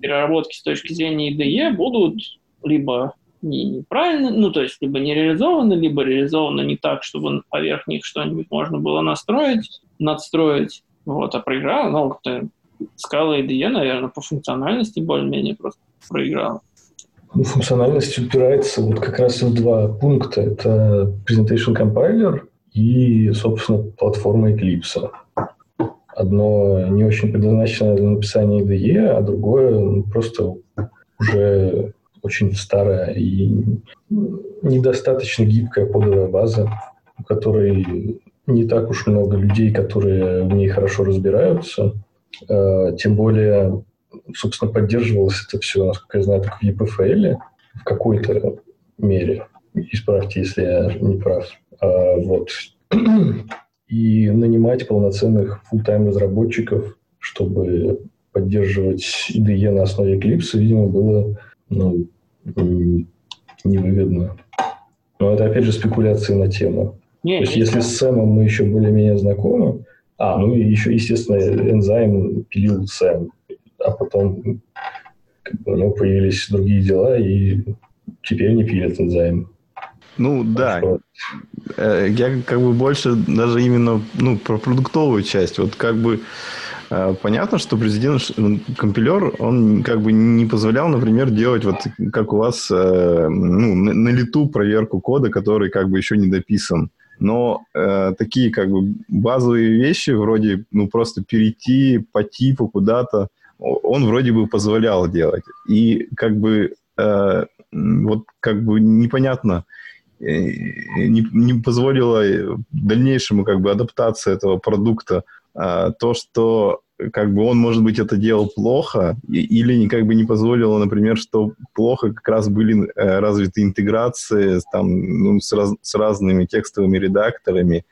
переработки с точки зрения IDE, будут либо неправильно, ну, то есть либо не реализованы, либо реализованы не так, чтобы поверх них что-нибудь можно было настроить, надстроить, вот, а проиграл, ну, Scala IDE, наверное, по функциональности более-менее просто проиграл. Ну, функциональность упирается вот как раз в два пункта. Это Presentation Compiler и, собственно, платформа Eclipse. Одно не очень предназначено для написания IDE, а другое ну, просто уже очень старая и недостаточно гибкая кодовая база, у которой не так уж много людей, которые в ней хорошо разбираются. Э, тем более, собственно, поддерживалось это все, насколько я знаю, так в EPFL в какой-то мере. Исправьте, если я не прав. А, вот. (clears throat) И нанимать полноценных full-time разработчиков, чтобы поддерживать IDE на основе Eclipse, видимо, было ну, невыгодно. Но это, опять же, спекуляции на тему. Не, То есть, если с Сэмом мы еще более-менее знакомы, а, ну и еще, естественно, энзайм пилил Сэм, а потом у него появились другие дела, и теперь не пилят энзайм. Ну да, что... Э, я как бы больше даже именно ну, про продуктовую часть. Вот как бы э, понятно, что президент компилер, он как бы не позволял, например, делать вот как у вас э, ну, на лету проверку кода, который как бы еще не дописан но э, такие как бы базовые вещи, вроде ну просто перейти по типу куда-то, он вроде бы позволял делать. И как бы э, вот как бы непонятно, э, не, не позволила дальнейшему как бы адаптации этого продукта э, то, что как бы он, может быть, это делал плохо, или как бы не позволило, например, что плохо как раз были э, развиты интеграции там, ну, с, раз, с разными текстовыми редакторами,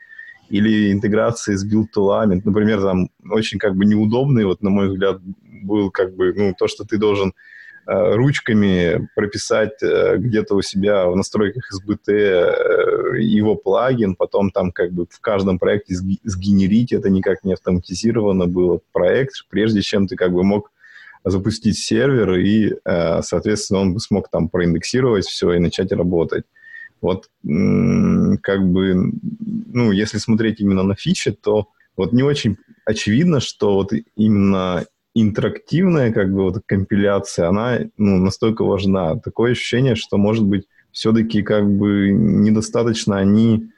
или интеграции с build tool ами. Например, там очень как бы неудобный, вот на мой взгляд, был как бы, ну, то, что ты должен ручками прописать э, где-то у себя в настройках SBT э, его плагин, потом там как бы в каждом проекте сгенерить, это никак не автоматизировано было проект, прежде чем ты как бы мог запустить сервер, и, соответственно, он бы смог там проиндексировать все и начать работать. Вот как бы, ну, если смотреть именно на фичи, то вот не очень очевидно, что вот именно интерактивная как бы вот компиляция, она ну, настолько важна. Такое ощущение, что, может быть, все-таки как бы недостаточно они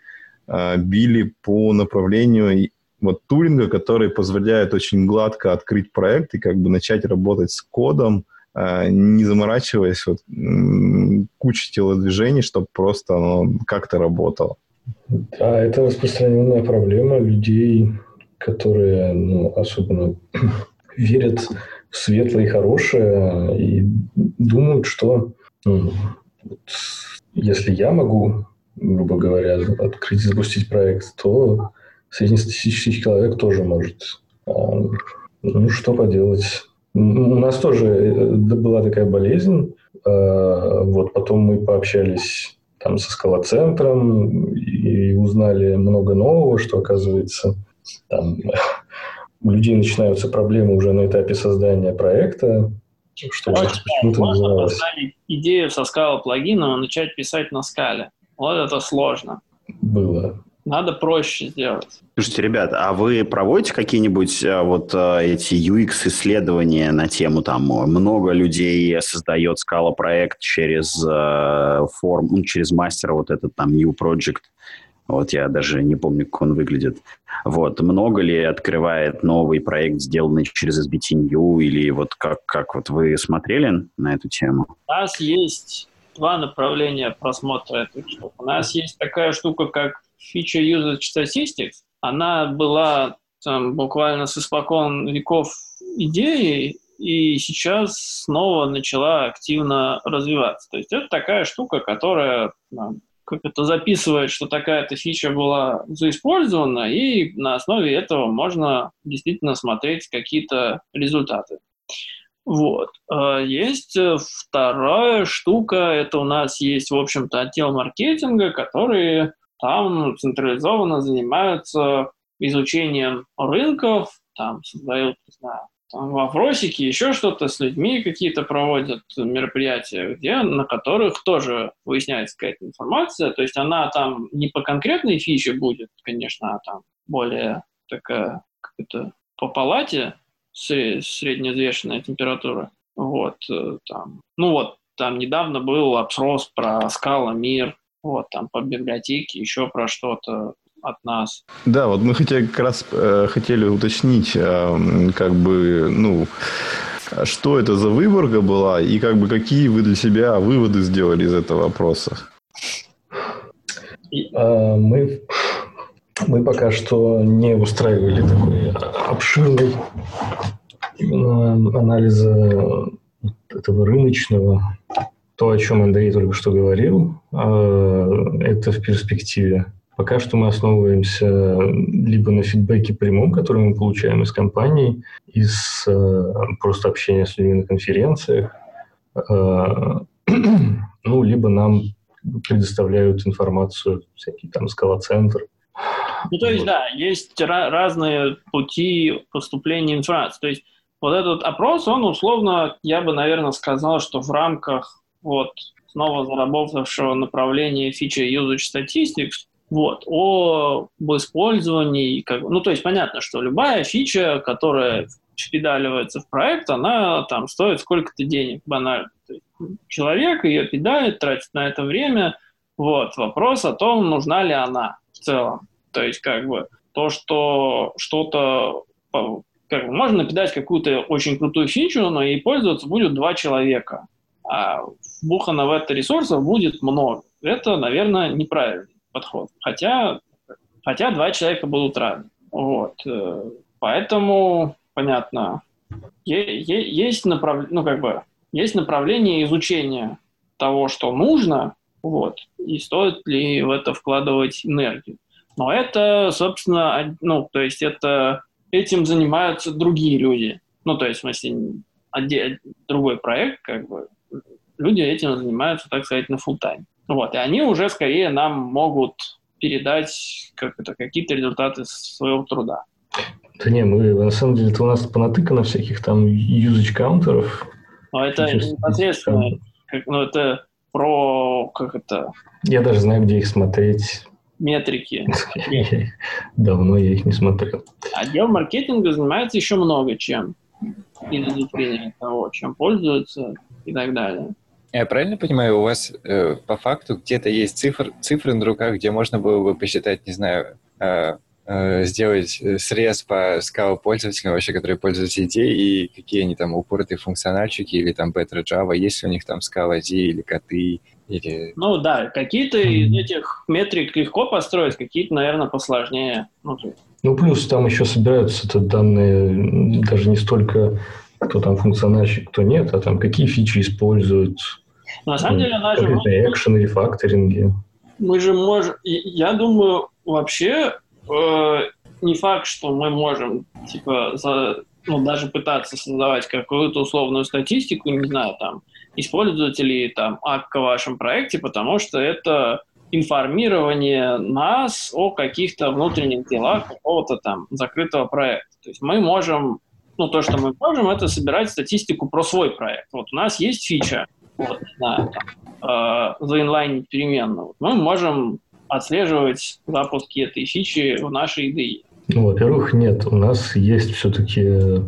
э, били по направлению вот тулинга, который позволяет очень гладко открыть проект и как бы начать работать с кодом, э, не заморачиваясь вот кучей телодвижений, чтобы просто оно как-то работало. Да, это распространенная проблема людей, которые, ну, особенно верят в светлое и хорошее и думают, что ну, вот, если я могу, грубо говоря, открыть и запустить проект, то среднестатистический человек тоже может. А, ну, что поделать. У нас тоже э, была такая болезнь. А, вот потом мы пообщались там со скалоцентром и узнали много нового, что оказывается там у людей начинаются проблемы уже на этапе создания проекта, что почему-то Можно поставить идею со скала плагином и начать писать на скале. Вот это сложно. Было. Надо проще сделать. Слушайте, ребят, а вы проводите какие-нибудь а, вот а, эти UX-исследования на тему там много людей создает скала проект через а, форм, ну, через мастера вот этот там New Project? Вот я даже не помню, как он выглядит. Вот. Много ли открывает новый проект, сделанный через SBT New, или вот как, как вот вы смотрели на эту тему? У нас есть два направления просмотра этой штуки. У нас есть такая штука, как Feature Usage Statistics. Она была там, буквально с испокон веков идеей, и сейчас снова начала активно развиваться. То есть это такая штука, которая как это записывает, что такая-то фича была заиспользована, и на основе этого можно действительно смотреть какие-то результаты. Вот. А есть э, вторая штука, это у нас есть, в общем-то, отдел маркетинга, которые там централизованно занимаются изучением рынков, там создают, не знаю, там вопросики, еще что-то с людьми какие-то проводят мероприятия, где, на которых тоже выясняется какая-то информация. То есть она там не по конкретной фиче будет, конечно, а там более такая, как это, по палате средневзвешенная температура. Вот, э, там, ну вот, там недавно был опрос про скала мир, вот, там по библиотеке, еще про что-то от нас. Да, вот мы хотели как раз э, хотели уточнить, э, как бы, ну, что это за выборка была и как бы какие вы для себя выводы сделали из этого опроса? А, мы, мы пока что не устраивали такой обширный анализа этого рыночного. То, о чем Андрей только что говорил, а, это в перспективе. Пока что мы основываемся либо на фидбэке прямом, который мы получаем из компаний, из э, просто общения с людьми на конференциях, э, (clears throat) ну, либо нам предоставляют информацию, всякие там скалоцентр. Ну, то есть, вот. да, есть разные пути поступления информации. То есть, вот этот опрос, он условно, я бы, наверное, сказал, что в рамках вот снова заработавшего направления фичи Usage Statistics, вот, об использовании, как, ну, то есть понятно, что любая фича, которая педаливается в проект, она там стоит сколько-то денег, банально. Есть человек ее педалит, тратит на это время, вот, вопрос о том, нужна ли она в целом. То есть, как бы, то, что что-то как бы, можно напедать какую-то очень крутую фичу, но ей пользоваться будет два человека. А вбухано в это ресурсов будет много. Это, наверное, неправильно подход. Хотя, хотя два человека будут разные. Вот. Э, поэтому, понятно, есть, направ... ну, как бы, есть направление изучения того, что нужно, вот, и стоит ли в это вкладывать энергию. Но это, собственно, ну, то есть это этим занимаются другие люди. Ну, то есть, в смысле, отдельный другой проект, как бы, люди этим занимаются, так сказать, на full. Вот, и они уже скорее нам могут передать как это, какие-то результаты своего труда. Да не, мы на самом деле это у нас понатыкано всяких там usage каунтеров. Но это непосредственно, как, ну это про, как это... Я даже знаю, где их смотреть. Метрики. (laughs) Давно я их не смотрел. Отдел маркетинга занимается еще много чем. Изучения того, чем пользуются и так далее. Я правильно понимаю, у вас э, по факту где-то есть цифр, цифры на руках, где можно было бы посчитать, не знаю, э, э, сделать срез по скалу пользователям, вообще, которые пользуются идеей, и какие они там упоротые функциональщики, или там Better Java, есть ли у них там скала D или коты, или... Ну да, какие-то из этих метрик легко построить, какие-то, наверное, посложнее. Ну, ну плюс там еще собираются это данные даже не столько кто там функциональщик, кто нет, а там какие фичи используют, На самом деле, она же... Экшены, рефакторинги. Мы же можем... Я думаю, вообще э, не факт, что мы можем, типа, за, ну, даже пытаться создавать какую-то условную статистику, не знаю, там, используете ли там АККА в вашем проекте, потому что это информирование нас о каких-то внутренних делах какого-то там закрытого проекта. То есть мы можем, ну, то, что мы можем, это собирать статистику про свой проект. Вот у нас есть фича, вот, там, э, заинлайнить переменную. Мы можем отслеживать запуски этой фичи в нашей IDE. Ну, во-первых, нет. У нас есть все-таки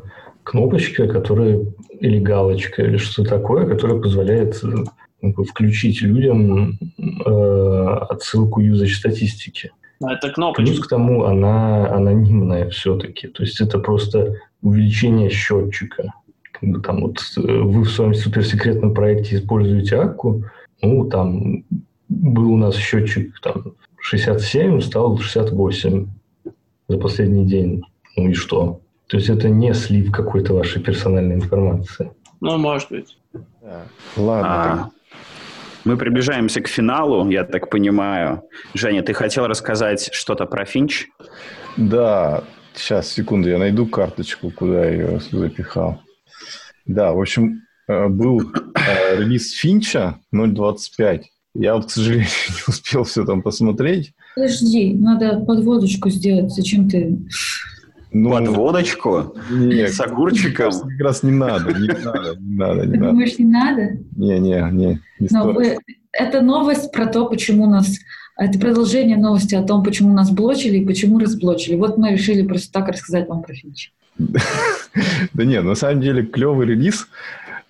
кнопочка, которая или галочка, или что такое, которая позволяет э, включить людям э, отсылку usage статистики. Но это кнопочка. Плюс к тому она анонимная все-таки. То есть это просто увеличение счетчика. Как бы там вот э, вы в своем суперсекретном проекте используете акку, ну, там был у нас счетчик там 67, стал 68 за последний день. Ну и что? То есть это не слив какой-то вашей персональной информации. Ну, может быть. Да. Ладно. А, мы приближаемся к финалу, я так понимаю. Женя, ты хотел рассказать что-то про Финч? Да, сейчас, секунду, я найду карточку, куда я ее запихал. Да, в общем, э, был э, релиз Финча 0.25. Я вот, к сожалению, (laughs) не успел все там посмотреть. Подожди, надо подводочку сделать. Зачем ты... Ну, Под водочку? Нет, С огурчиком? как раз не надо, не надо, не надо, не Ты надо. думаешь, не надо? Не, не, не, не Но вы... Это новость про то, почему нас... Это продолжение новости о том, почему нас блочили и почему разблочили. Вот мы решили просто так рассказать вам про Финч. (laughs) Да нет, на самом деле клевый релиз.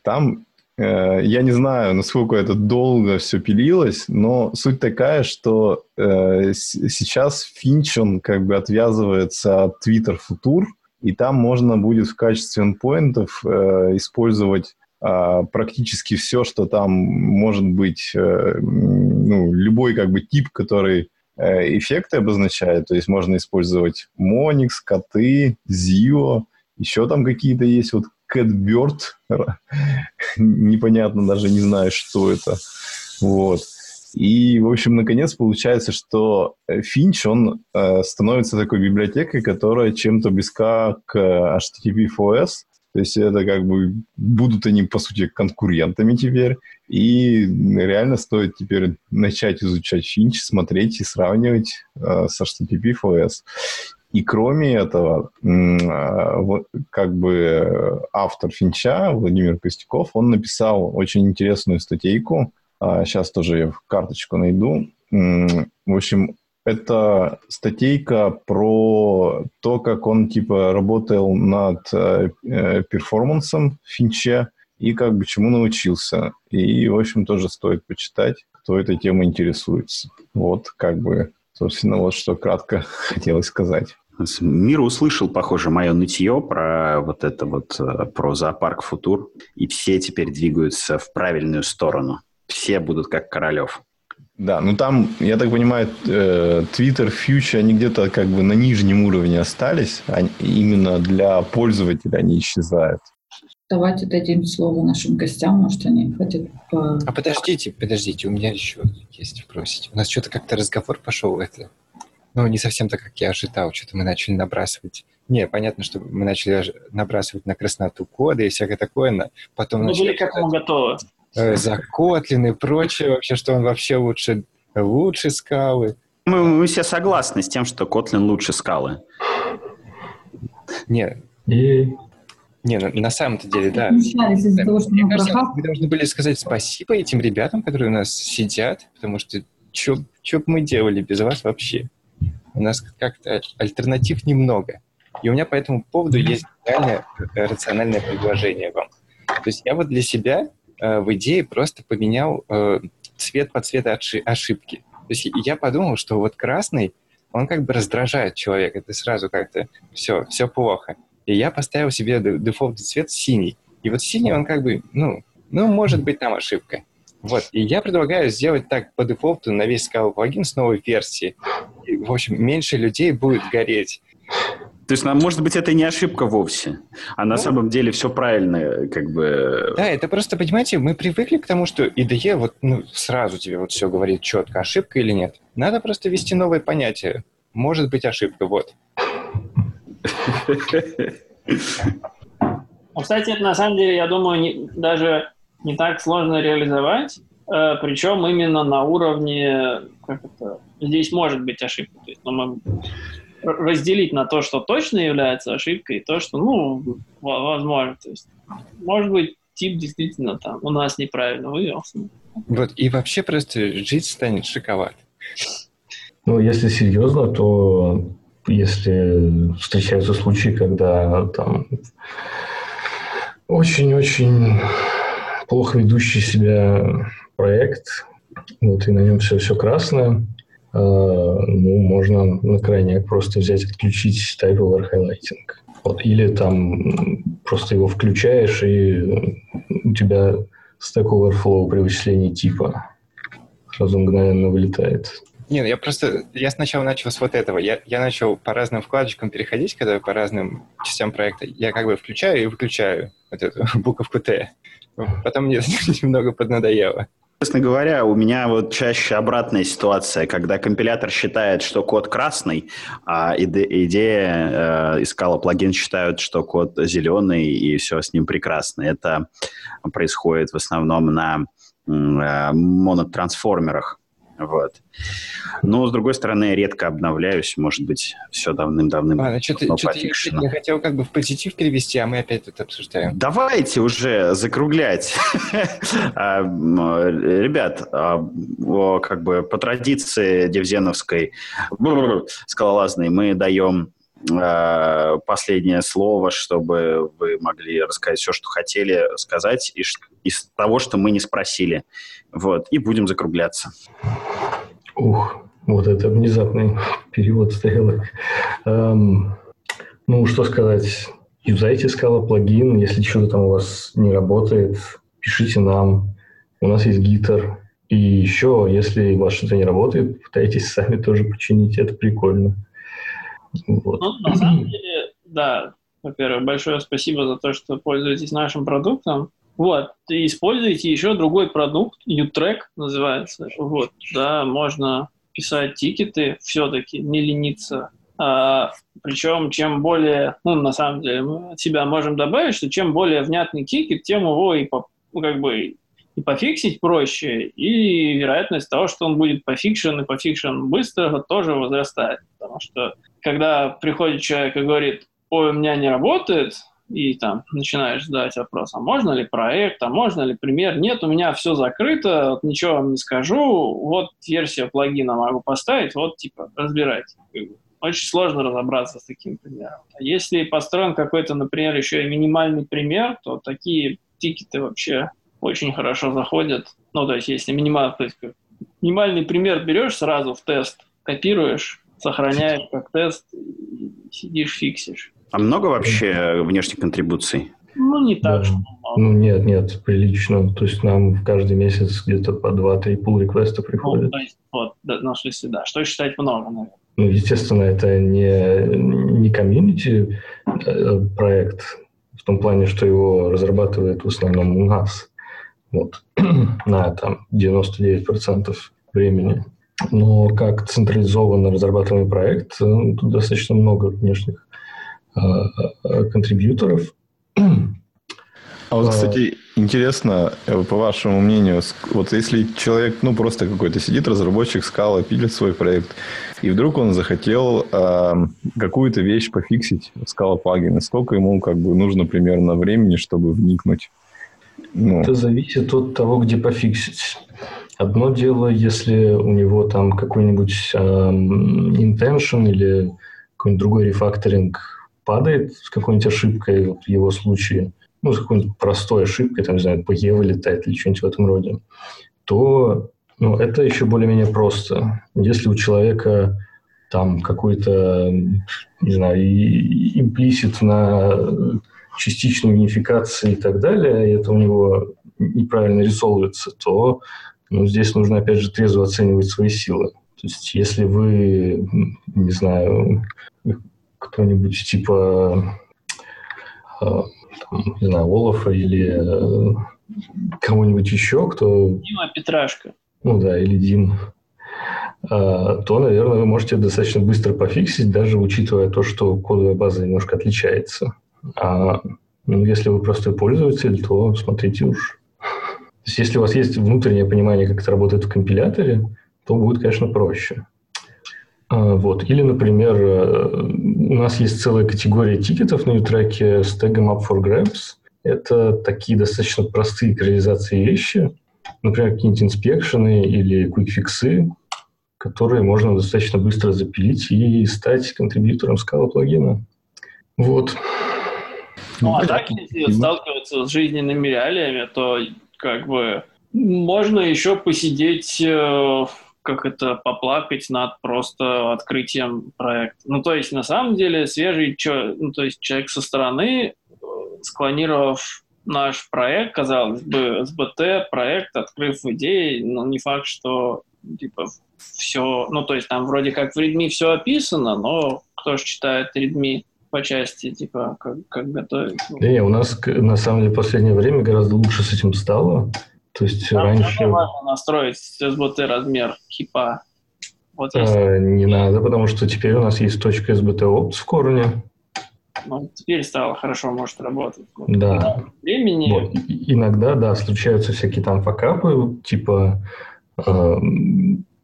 Там, я не знаю, насколько это долго все пилилось, но суть такая, что э, сейчас Финч, он как бы отвязывается от Twitter Futur, и там можно будет в качестве endpointов э, использовать а, практически все, что там может быть, э, ну, любой как бы тип, который э, эффекты обозначает. То есть можно использовать Monix, коты, Zio, еще там какие-то есть, вот Catbird, непонятно, даже не знаю, что это. Вот. И, в общем, наконец получается, что Finch, он э, становится такой библиотекой, которая чем-то близка к э, HTTP4S. То есть это как бы будут они, по сути, конкурентами теперь. И реально стоит теперь начать изучать Finch, смотреть и сравнивать э, с HTTP4S. И кроме этого, а, вот как бы э, автор Финча, Владимир Костяков, он написал очень интересную статейку. Сейчас тоже я в карточку найду. В общем, это статейка про то, как он типа работал над э, э, перформансом в Финче и как бы чему научился. И, в общем, тоже стоит почитать, кто этой темой интересуется. Вот, как бы, собственно, вот что кратко (laughs) хотелось сказать. Мир услышал, похоже, мое нытье про вот это вот, э, про зоопарк Футур, и все теперь двигаются в правильную сторону. Все будут как Королев. Да, ну там, я так понимаю, э, Twitter, Future, они где-то как бы на нижнем уровне остались, они- именно для пользователя они исчезают. Давайте дадим слово нашим гостям, может, они хотят по... А подождите, подождите, у меня еще есть вопросик. У нас что-то как-то разговор пошел это. Ну, не совсем так, как я ожидал. Что-то мы начали набрасывать. Не, понятно, что мы начали набрасывать на красноту кода и всякое такое. но Потом Мы начали были к этому готовы. э, за Kotlin и прочее вообще, что он вообще лучше, лучше скалы. Мы, мы все согласны с тем, что Котлин лучше скалы. Не, И не, на, на самом-то деле, да. Из-за того, что Мне мы кажется, мы должны были сказать спасибо этим ребятам, которые у нас сидят, потому что что бы мы делали без вас вообще? У нас как-то альтернатив немного. И у меня по этому поводу есть реально э, рациональное предложение вам. То есть я вот для себя э, в идее просто поменял э, цвет под цвет отши- ошибки. То есть я подумал, что вот красный, он как бы раздражает человека. Это сразу как-то все, все плохо. И я поставил себе де- дефолтный цвет синий. И вот синий, он как бы, ну, ну, может быть, там ошибка. Вот. И я предлагаю сделать так по дефолту на весь Scala плагин с новой версии. И, в общем, меньше людей будет гореть. То есть, может быть, это не ошибка вовсе, а на ну, самом деле все правильно, как бы... Да, это просто, понимаете, мы привыкли к тому, что IDE вот ну, сразу тебе вот все говорит четко, ошибка или нет. Надо просто ввести новое понятие. Может быть ошибка, вот. (laughs) Ну, кстати, это на самом деле, я думаю, даже не так сложно реализовать, э, причем именно на уровне, как это, здесь может быть ошибка. То есть, ну, мы разделить на то, что точно является ошибкой, и то, что, ну, возможно. То есть, может быть, тип действительно там у нас неправильно вывелся. Вот, и вообще просто жить станет шиковат. Ну, если серьезно, то если встречаются случаи, когда там очень-очень плохо ведущий себя проект, вот, и на нем все, все красное, э, ну, можно на крайняк просто взять, отключить Type Over Highlighting. Вот, или там просто его включаешь, и у тебя Stack Overflow при вычислении типа сразу мгновенно вылетает. Нет, я просто, я сначала начал с вот этого. Я, я начал по разным вкладочкам переходить, когда по разным частям проекта. Я как бы включаю и выключаю вот эту (laughs) буковку Т. Потом мне (laughs) немного поднадоело. Честно говоря, у меня вот чаще обратная ситуация, когда компилятор считает, что код красный, а иде- идея э, искала плагин считают, что код зеленый и все с ним прекрасно. Это происходит в основном на э, монотрансформерах. Вот. Но, с другой стороны, я редко обновляюсь. Может быть, все давным-давным Ладно, что-то, что-то я, я хотел как бы в позитив перевести, а мы опять тут обсуждаем. Давайте уже закруглять. А, ребят, а, как бы по традиции девзеновской скалолазной мы даем последнее слово, чтобы вы могли рассказать все, что хотели сказать из, из того, что мы не спросили. Вот, и будем закругляться. Ух, вот это внезапный перевод стрелок. Эм, ну, что сказать. Юзайте скала плагин. Если что-то там у вас не работает, пишите нам. У нас есть гитар. И еще, если у вас что-то не работает, пытайтесь сами тоже починить. Это прикольно. Вот. Ну, на самом деле, да. Во-первых, большое спасибо за то, что пользуетесь нашим продуктом. Вот, и используйте еще другой продукт, U-Track называется. Вот, да, можно писать тикеты все-таки, не лениться. А, причем, чем более, ну, на самом деле, мы от себя можем добавить, что чем более внятный тикет, тем его и ну, как бы и пофиксить проще, и вероятность того, что он будет пофикшен и пофикшен быстро, тоже возрастает. Потому что когда приходит человек и говорит, ой, у меня не работает, и там начинаешь задать вопрос, а можно ли проект, а можно ли пример? Нет, у меня все закрыто, вот ничего вам не скажу, вот версия плагина могу поставить, вот типа разбирайте. Очень сложно разобраться с таким примером. А если построен какой-то, например, еще и минимальный пример, то такие тикеты вообще очень хорошо заходят. Ну, то есть, если минимальный, то есть, минимальный пример берешь сразу в тест, копируешь, сохраняешь как тест, сидишь, фиксишь. А много вообще внешних контрибуций? Ну, не так, да. что Ну, нет, нет, прилично. То есть нам каждый месяц где-то по 2-3 pull реквеста приходят. Ну, то есть, вот, да, ну, в смысле, да. Что считать много, наверное? Ну, естественно, это не, не комьюнити э, проект, в том плане, что его разрабатывает в основном у нас. Вот. (clears throat) На там 99% времени. Но как централизованно разрабатываемый проект, э, тут достаточно много внешних Э, э, контрибьюторов. А вот, кстати, интересно, по вашему мнению, вот если человек, ну, просто какой-то сидит, разработчик скала, пилит свой проект, и вдруг он захотел э, какую-то вещь пофиксить в скала плагине, сколько ему как бы нужно примерно времени, чтобы вникнуть? Ну. Это зависит от того, где пофиксить. Одно дело, если у него там какой-нибудь э, intention или какой-нибудь другой рефакторинг падает с какой-нибудь ошибкой, вот в его случае, ну, с какой-нибудь простой ошибкой, там, не знаю, PE вылетает или что-нибудь в этом роде, то ну, это еще более-менее просто. Если у человека там какой-то, не знаю, имплисит на частичной унификации и так далее, и это у него неправильно рисовывается, то ну, здесь нужно, опять же, трезво оценивать свои силы. То есть, если вы, не знаю, кто-нибудь типа, э, там, не знаю, Олафа или э, кого-нибудь еще, кто... Дима Петрашка. Ну да, или Дим. Э, то, наверное, вы можете достаточно быстро пофиксить, даже учитывая то, что кодовая база немножко отличается. А ну, если вы простой пользователь, то смотрите уж. То есть, если у вас есть внутреннее понимание, как это работает в компиляторе, то будет, конечно, проще. А, вот. Или, например, э, у нас есть целая категория тикетов на ютреке с тегом Up for Grabs. Это такие достаточно простые к реализации вещи, например, какие-нибудь инспекшены или квикфиксы, которые можно достаточно быстро запилить и стать контрибьютором скала плагина. Вот. Ну, а так, если сталкиваться с жизненными реалиями, то как бы можно еще посидеть, э, как это, поплакать над просто открытием проекта. Ну, то есть, на самом деле, свежий, ну, то есть, человек со стороны, э, склонировав наш проект, казалось бы, СБТ, проект, открыв идеи, но не факт, что типа все, ну то есть там вроде как в Redmi все описано, но кто же читает Redmi по части, типа, как, как готовить. Да не, у нас, на самом деле, в последнее время гораздо лучше с этим стало. То есть Нам раньше... важно настроить SBT размер хипа. Вот а, не надо, потому что теперь у нас есть точка SBT опт в корне. Ну, теперь стало хорошо, может работать. Да. Времени... Вот. Иногда, да, случаются всякие там факапы, типа э,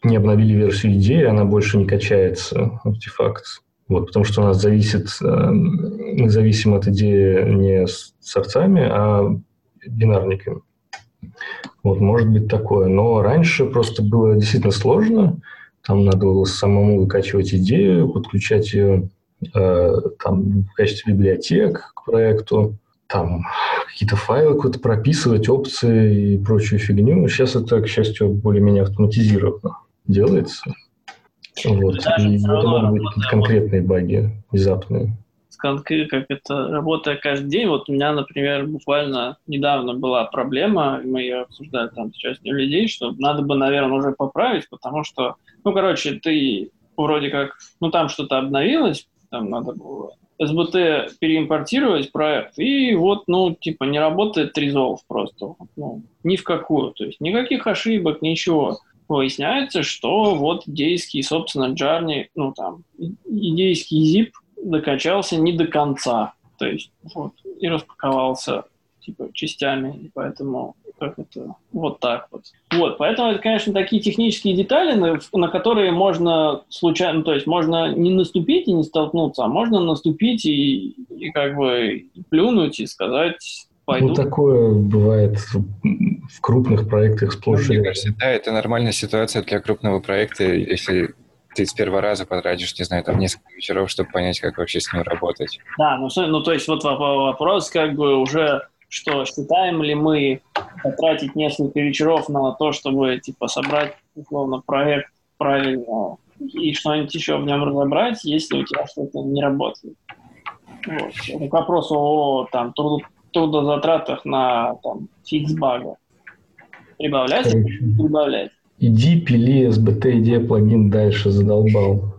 не обновили версию идеи, она больше не качается, артефакт. Вот, потому что у нас зависит, э, мы зависим от идеи не с сорцами, а бинарниками. Вот, может быть такое. Но раньше просто было действительно сложно. Там надо было самому выкачивать идею, подключать ее э, там, в качестве библиотек к проекту, там какие-то файлы куда-то прописывать, опции и прочую фигню. Сейчас это, к счастью, более-менее автоматизировано делается. Вот. И это могут быть какие-то конкретные баги, внезапные. Как это, работая каждый день, вот у меня, например, буквально недавно была проблема, мы ее обсуждали там с частью людей, что надо бы, наверное, уже поправить, потому что, ну, короче, ты вроде как, ну, там что-то обновилось, там надо было СБТ переимпортировать проект, и вот, ну, типа, не работает Resolve просто, ну, ни в какую, то есть никаких ошибок, ничего выясняется, что вот идейский, собственно, Джарни, ну там, идейский zip докачался не до конца, то есть вот, и распаковался типа частями, и поэтому как это, вот так вот. Вот, поэтому это, конечно, такие технические детали, на, на которые можно случайно, то есть можно не наступить и не столкнуться, а можно наступить и, и как бы плюнуть и сказать, пойду. Ну, такое бывает в крупных проектах сплошь. Мне кажется, да, это нормальная ситуация для крупного проекта, если ты с первого раза потратишь, не знаю, там несколько вечеров, чтобы понять, как вообще с ним работать. Да, ну, ну то есть вот вопрос как бы уже, что считаем ли мы потратить несколько вечеров на то, чтобы типа собрать условно проект правильно и что-нибудь еще в нем разобрать, если у тебя что-то не работает. Вот. К вопросу о там, труд, трудозатратах на там, фикс бага. Прибавлять или прибавлять? Иди пили SBT, иди плагин дальше, задолбал.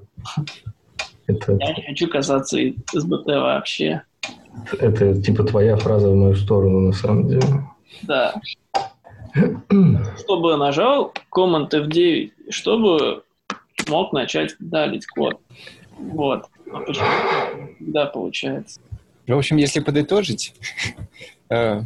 Это... Я не хочу касаться SBT вообще. Это типа твоя фраза в мою сторону, на самом деле. Да. чтобы нажал Command F9, чтобы мог начать далить код. Вот. А почему? Да, получается. В общем, если подытожить, (laughs) э,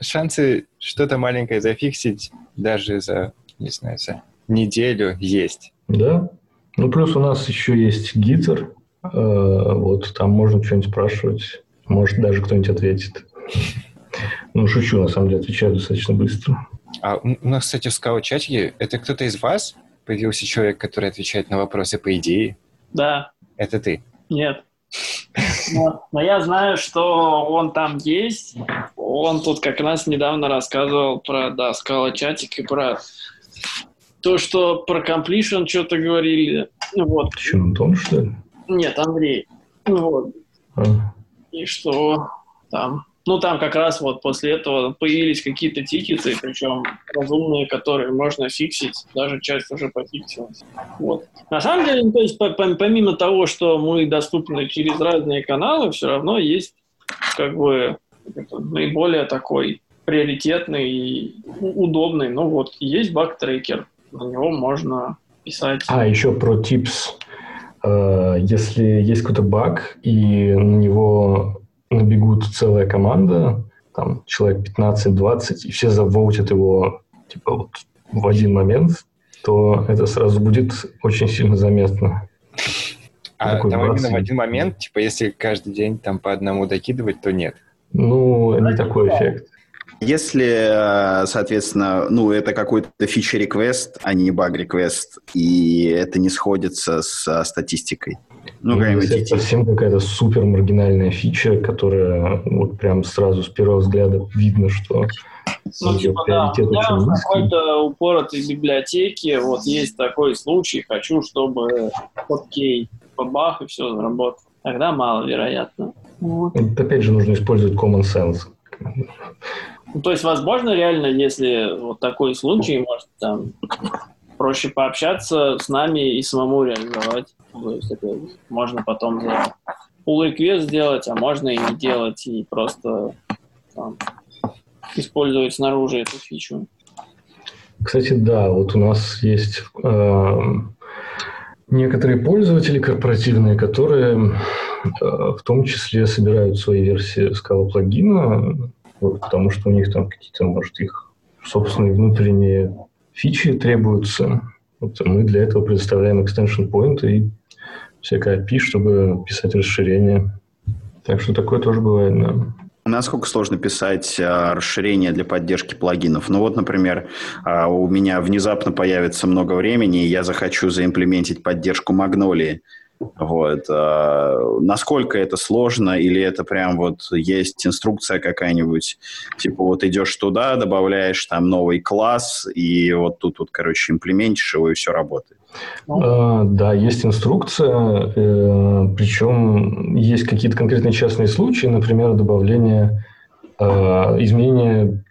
шансы что-то маленькое зафиксить даже за, не знаю, за неделю есть. Да. Ну, плюс у нас еще есть гитер. Э, вот там можно что-нибудь спрашивать. Может, даже кто-нибудь ответит. (laughs) Ну, шучу, на самом деле, отвечаю достаточно быстро. А у нас, кстати, в скаут-чате это кто-то из вас? Появился человек, который отвечает на вопросы по идее? Да. Это ты? Нет. Но, но я знаю, что он там есть. Он тут как раз недавно рассказывал про, да, скала чатик и про то, что про completion что-то говорили. Вот. Что, Антон, что ли? Нет, Андрей. Вот. А. И что там Ну, там как раз вот после этого появились какие-то тикеты, причем разумные, которые можно фиксить, даже часть уже пофиксилась. Вот. На самом деле, то есть помимо того, что мы доступны через разные каналы, все равно есть как бы наиболее такой приоритетный и удобный. Ну вот, есть баг-трекер, на него можно писать. А, еще про tips. Э, если есть какой-то баг, и на него набегут целая команда, там человек 15-20, и все завоутят его типа вот в один момент, то это сразу будет очень сильно заметно. А Такой там именно в один момент, типа если каждый день там по одному докидывать, то нет? Ну, не такой эффект. Если, э, соответственно, ну, это какой-то фичер-реквест, а не баг-реквест, и это не сходится с статистикой. Ну, это совсем какая-то супер маргинальная фича, которая вот прям сразу с первого взгляда видно, что ну, типа, да, у меня в какой-то упоротой библиотеке вот есть такой случай, хочу, чтобы окей, бабах и все заработало. Тогда маловероятно. Вот. Опять же, нужно использовать common sense. Ну, то есть, возможно, реально, если вот такой случай, может, там проще пообщаться с нами и самому реализовать. То есть это можно потом за pull request сделать, а можно и не делать, и просто там, использовать снаружи эту фичу. Кстати, да, вот у нас есть э, некоторые пользователи корпоративные, которые э, в том числе собирают свои версии Scala плагина вот, потому что у них там какие-то, может, их собственные внутренние фичи требуются. Вот мы для этого предоставляем extension point и всякое API, чтобы писать расширения. Так что такое тоже бывает, да. Насколько сложно писать а, расширения для поддержки плагинов? Ну вот, например, а, у меня внезапно появится много времени, и я захочу заимплементить поддержку Магнолии. Вот. А, насколько это сложно, или это прям вот есть инструкция какая-нибудь, типа вот идешь туда, добавляешь там новый класс, и вот тут вот, короче, имплементишь его, и все работает. А, да, есть инструкция, э, причем есть какие-то конкретные частные случаи, например, добавление, э, изменения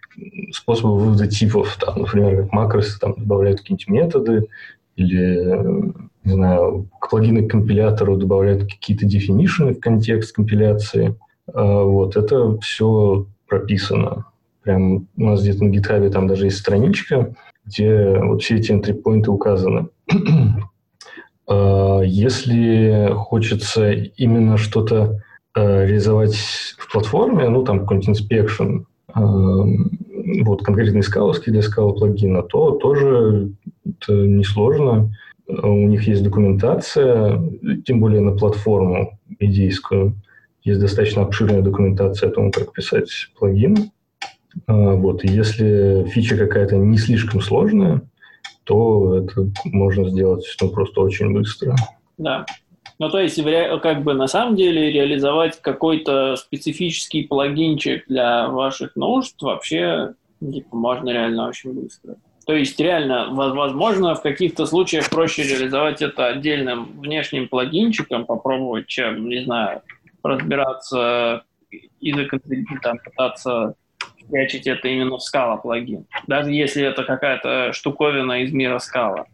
способа вывода типов, там, например, как макросы там добавляют какие-нибудь методы, или не знаю, к плагину к компилятору добавляют какие-то definition в контекст компиляции. А, вот, это все прописано. Прям у нас где-то на GitHub там даже есть страничка, где вот все эти entry указаны. (clears throat) А, если хочется именно что-то а, реализовать в платформе, ну, там какой-нибудь inspection, вот, конкретный скаловский для скала плагина, то тоже это несложно у них есть документация, тем более на платформу идейскую. Есть достаточно обширная документация о том, как писать плагин. А, вот. И если фича какая-то не слишком сложная, то это можно сделать ну, просто очень быстро. Да. Ну, то есть, как бы на самом деле реализовать какой-то специфический плагинчик для ваших нужд вообще типа, можно реально очень быстро. То есть реально, возможно, в каких-то случаях проще реализовать это отдельным внешним плагинчиком, попробовать, чем, не знаю, разбираться и там, пытаться спрячать это именно в Scala плагин. Даже если это какая-то штуковина из мира Scala.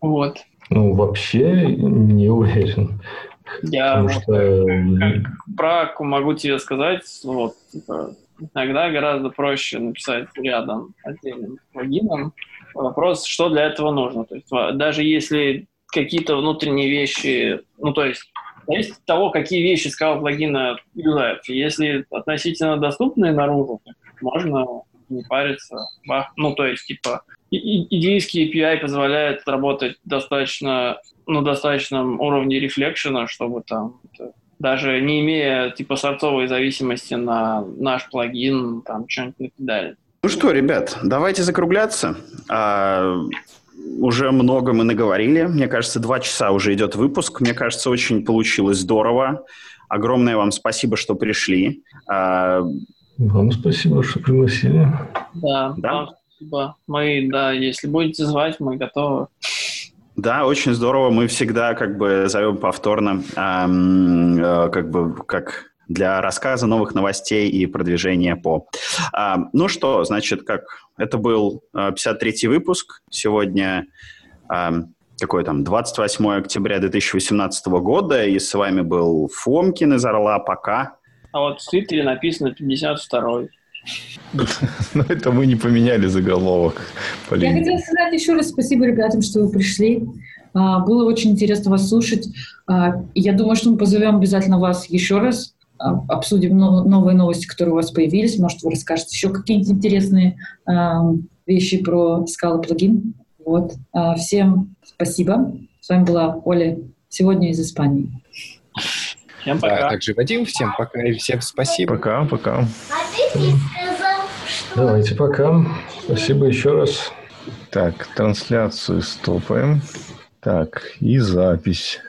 Вот. Ну, вообще не уверен. Я вот, что... как про могу тебе сказать, вот, типа, Иногда гораздо проще написать рядом отдельным плагином. Вопрос, что для этого нужно. То есть даже если какие-то внутренние вещи, ну то есть зависит от того, какие вещи скала плагина юзаются. Если относительно доступные наружу, можно не париться. Ну, то есть, типа, идейский API позволяет работать достаточно, на достаточном уровне рефлекшена, чтобы там даже не имея типа сорцовой зависимости на наш плагин, там что-нибудь накидали. Ну что, ребят, давайте закругляться. Уже много мы наговорили. Мне кажется, два часа уже идет выпуск. Мне кажется, очень получилось здорово. Огромное вам спасибо, что пришли. А... Вам спасибо, что пригласили. Да, да? вам спасибо. Мы, да, если будете звать, мы готовы. Да, очень здорово. Мы всегда как бы зовем повторно, эм, э, как бы как для рассказа новых новостей и продвижения по. А, ну что, значит, как это был 53-й выпуск. Сегодня а, какой там, 28 октября 2018 года, и с вами был Фомкин из Орла. Пока. А вот в Твиттере написано 52-й. Но это мы не поменяли заголовок. Я хотела сказать еще раз спасибо ребятам, что вы пришли. А, было очень интересно вас слушать. А, я думаю, что мы позовем обязательно вас еще раз, а, обсудим новые новости, которые у вас появились. Может, вы расскажете еще какие-нибудь интересные вещи про Scala плагин. Вот. Всем спасибо. С вами была Оля сегодня из Испании. Всем пока. А также Вадим, всем пока и всем спасибо. Пока, пока. Давайте пока. Спасибо еще раз. Так, трансляцию стопаем. Так, и запись.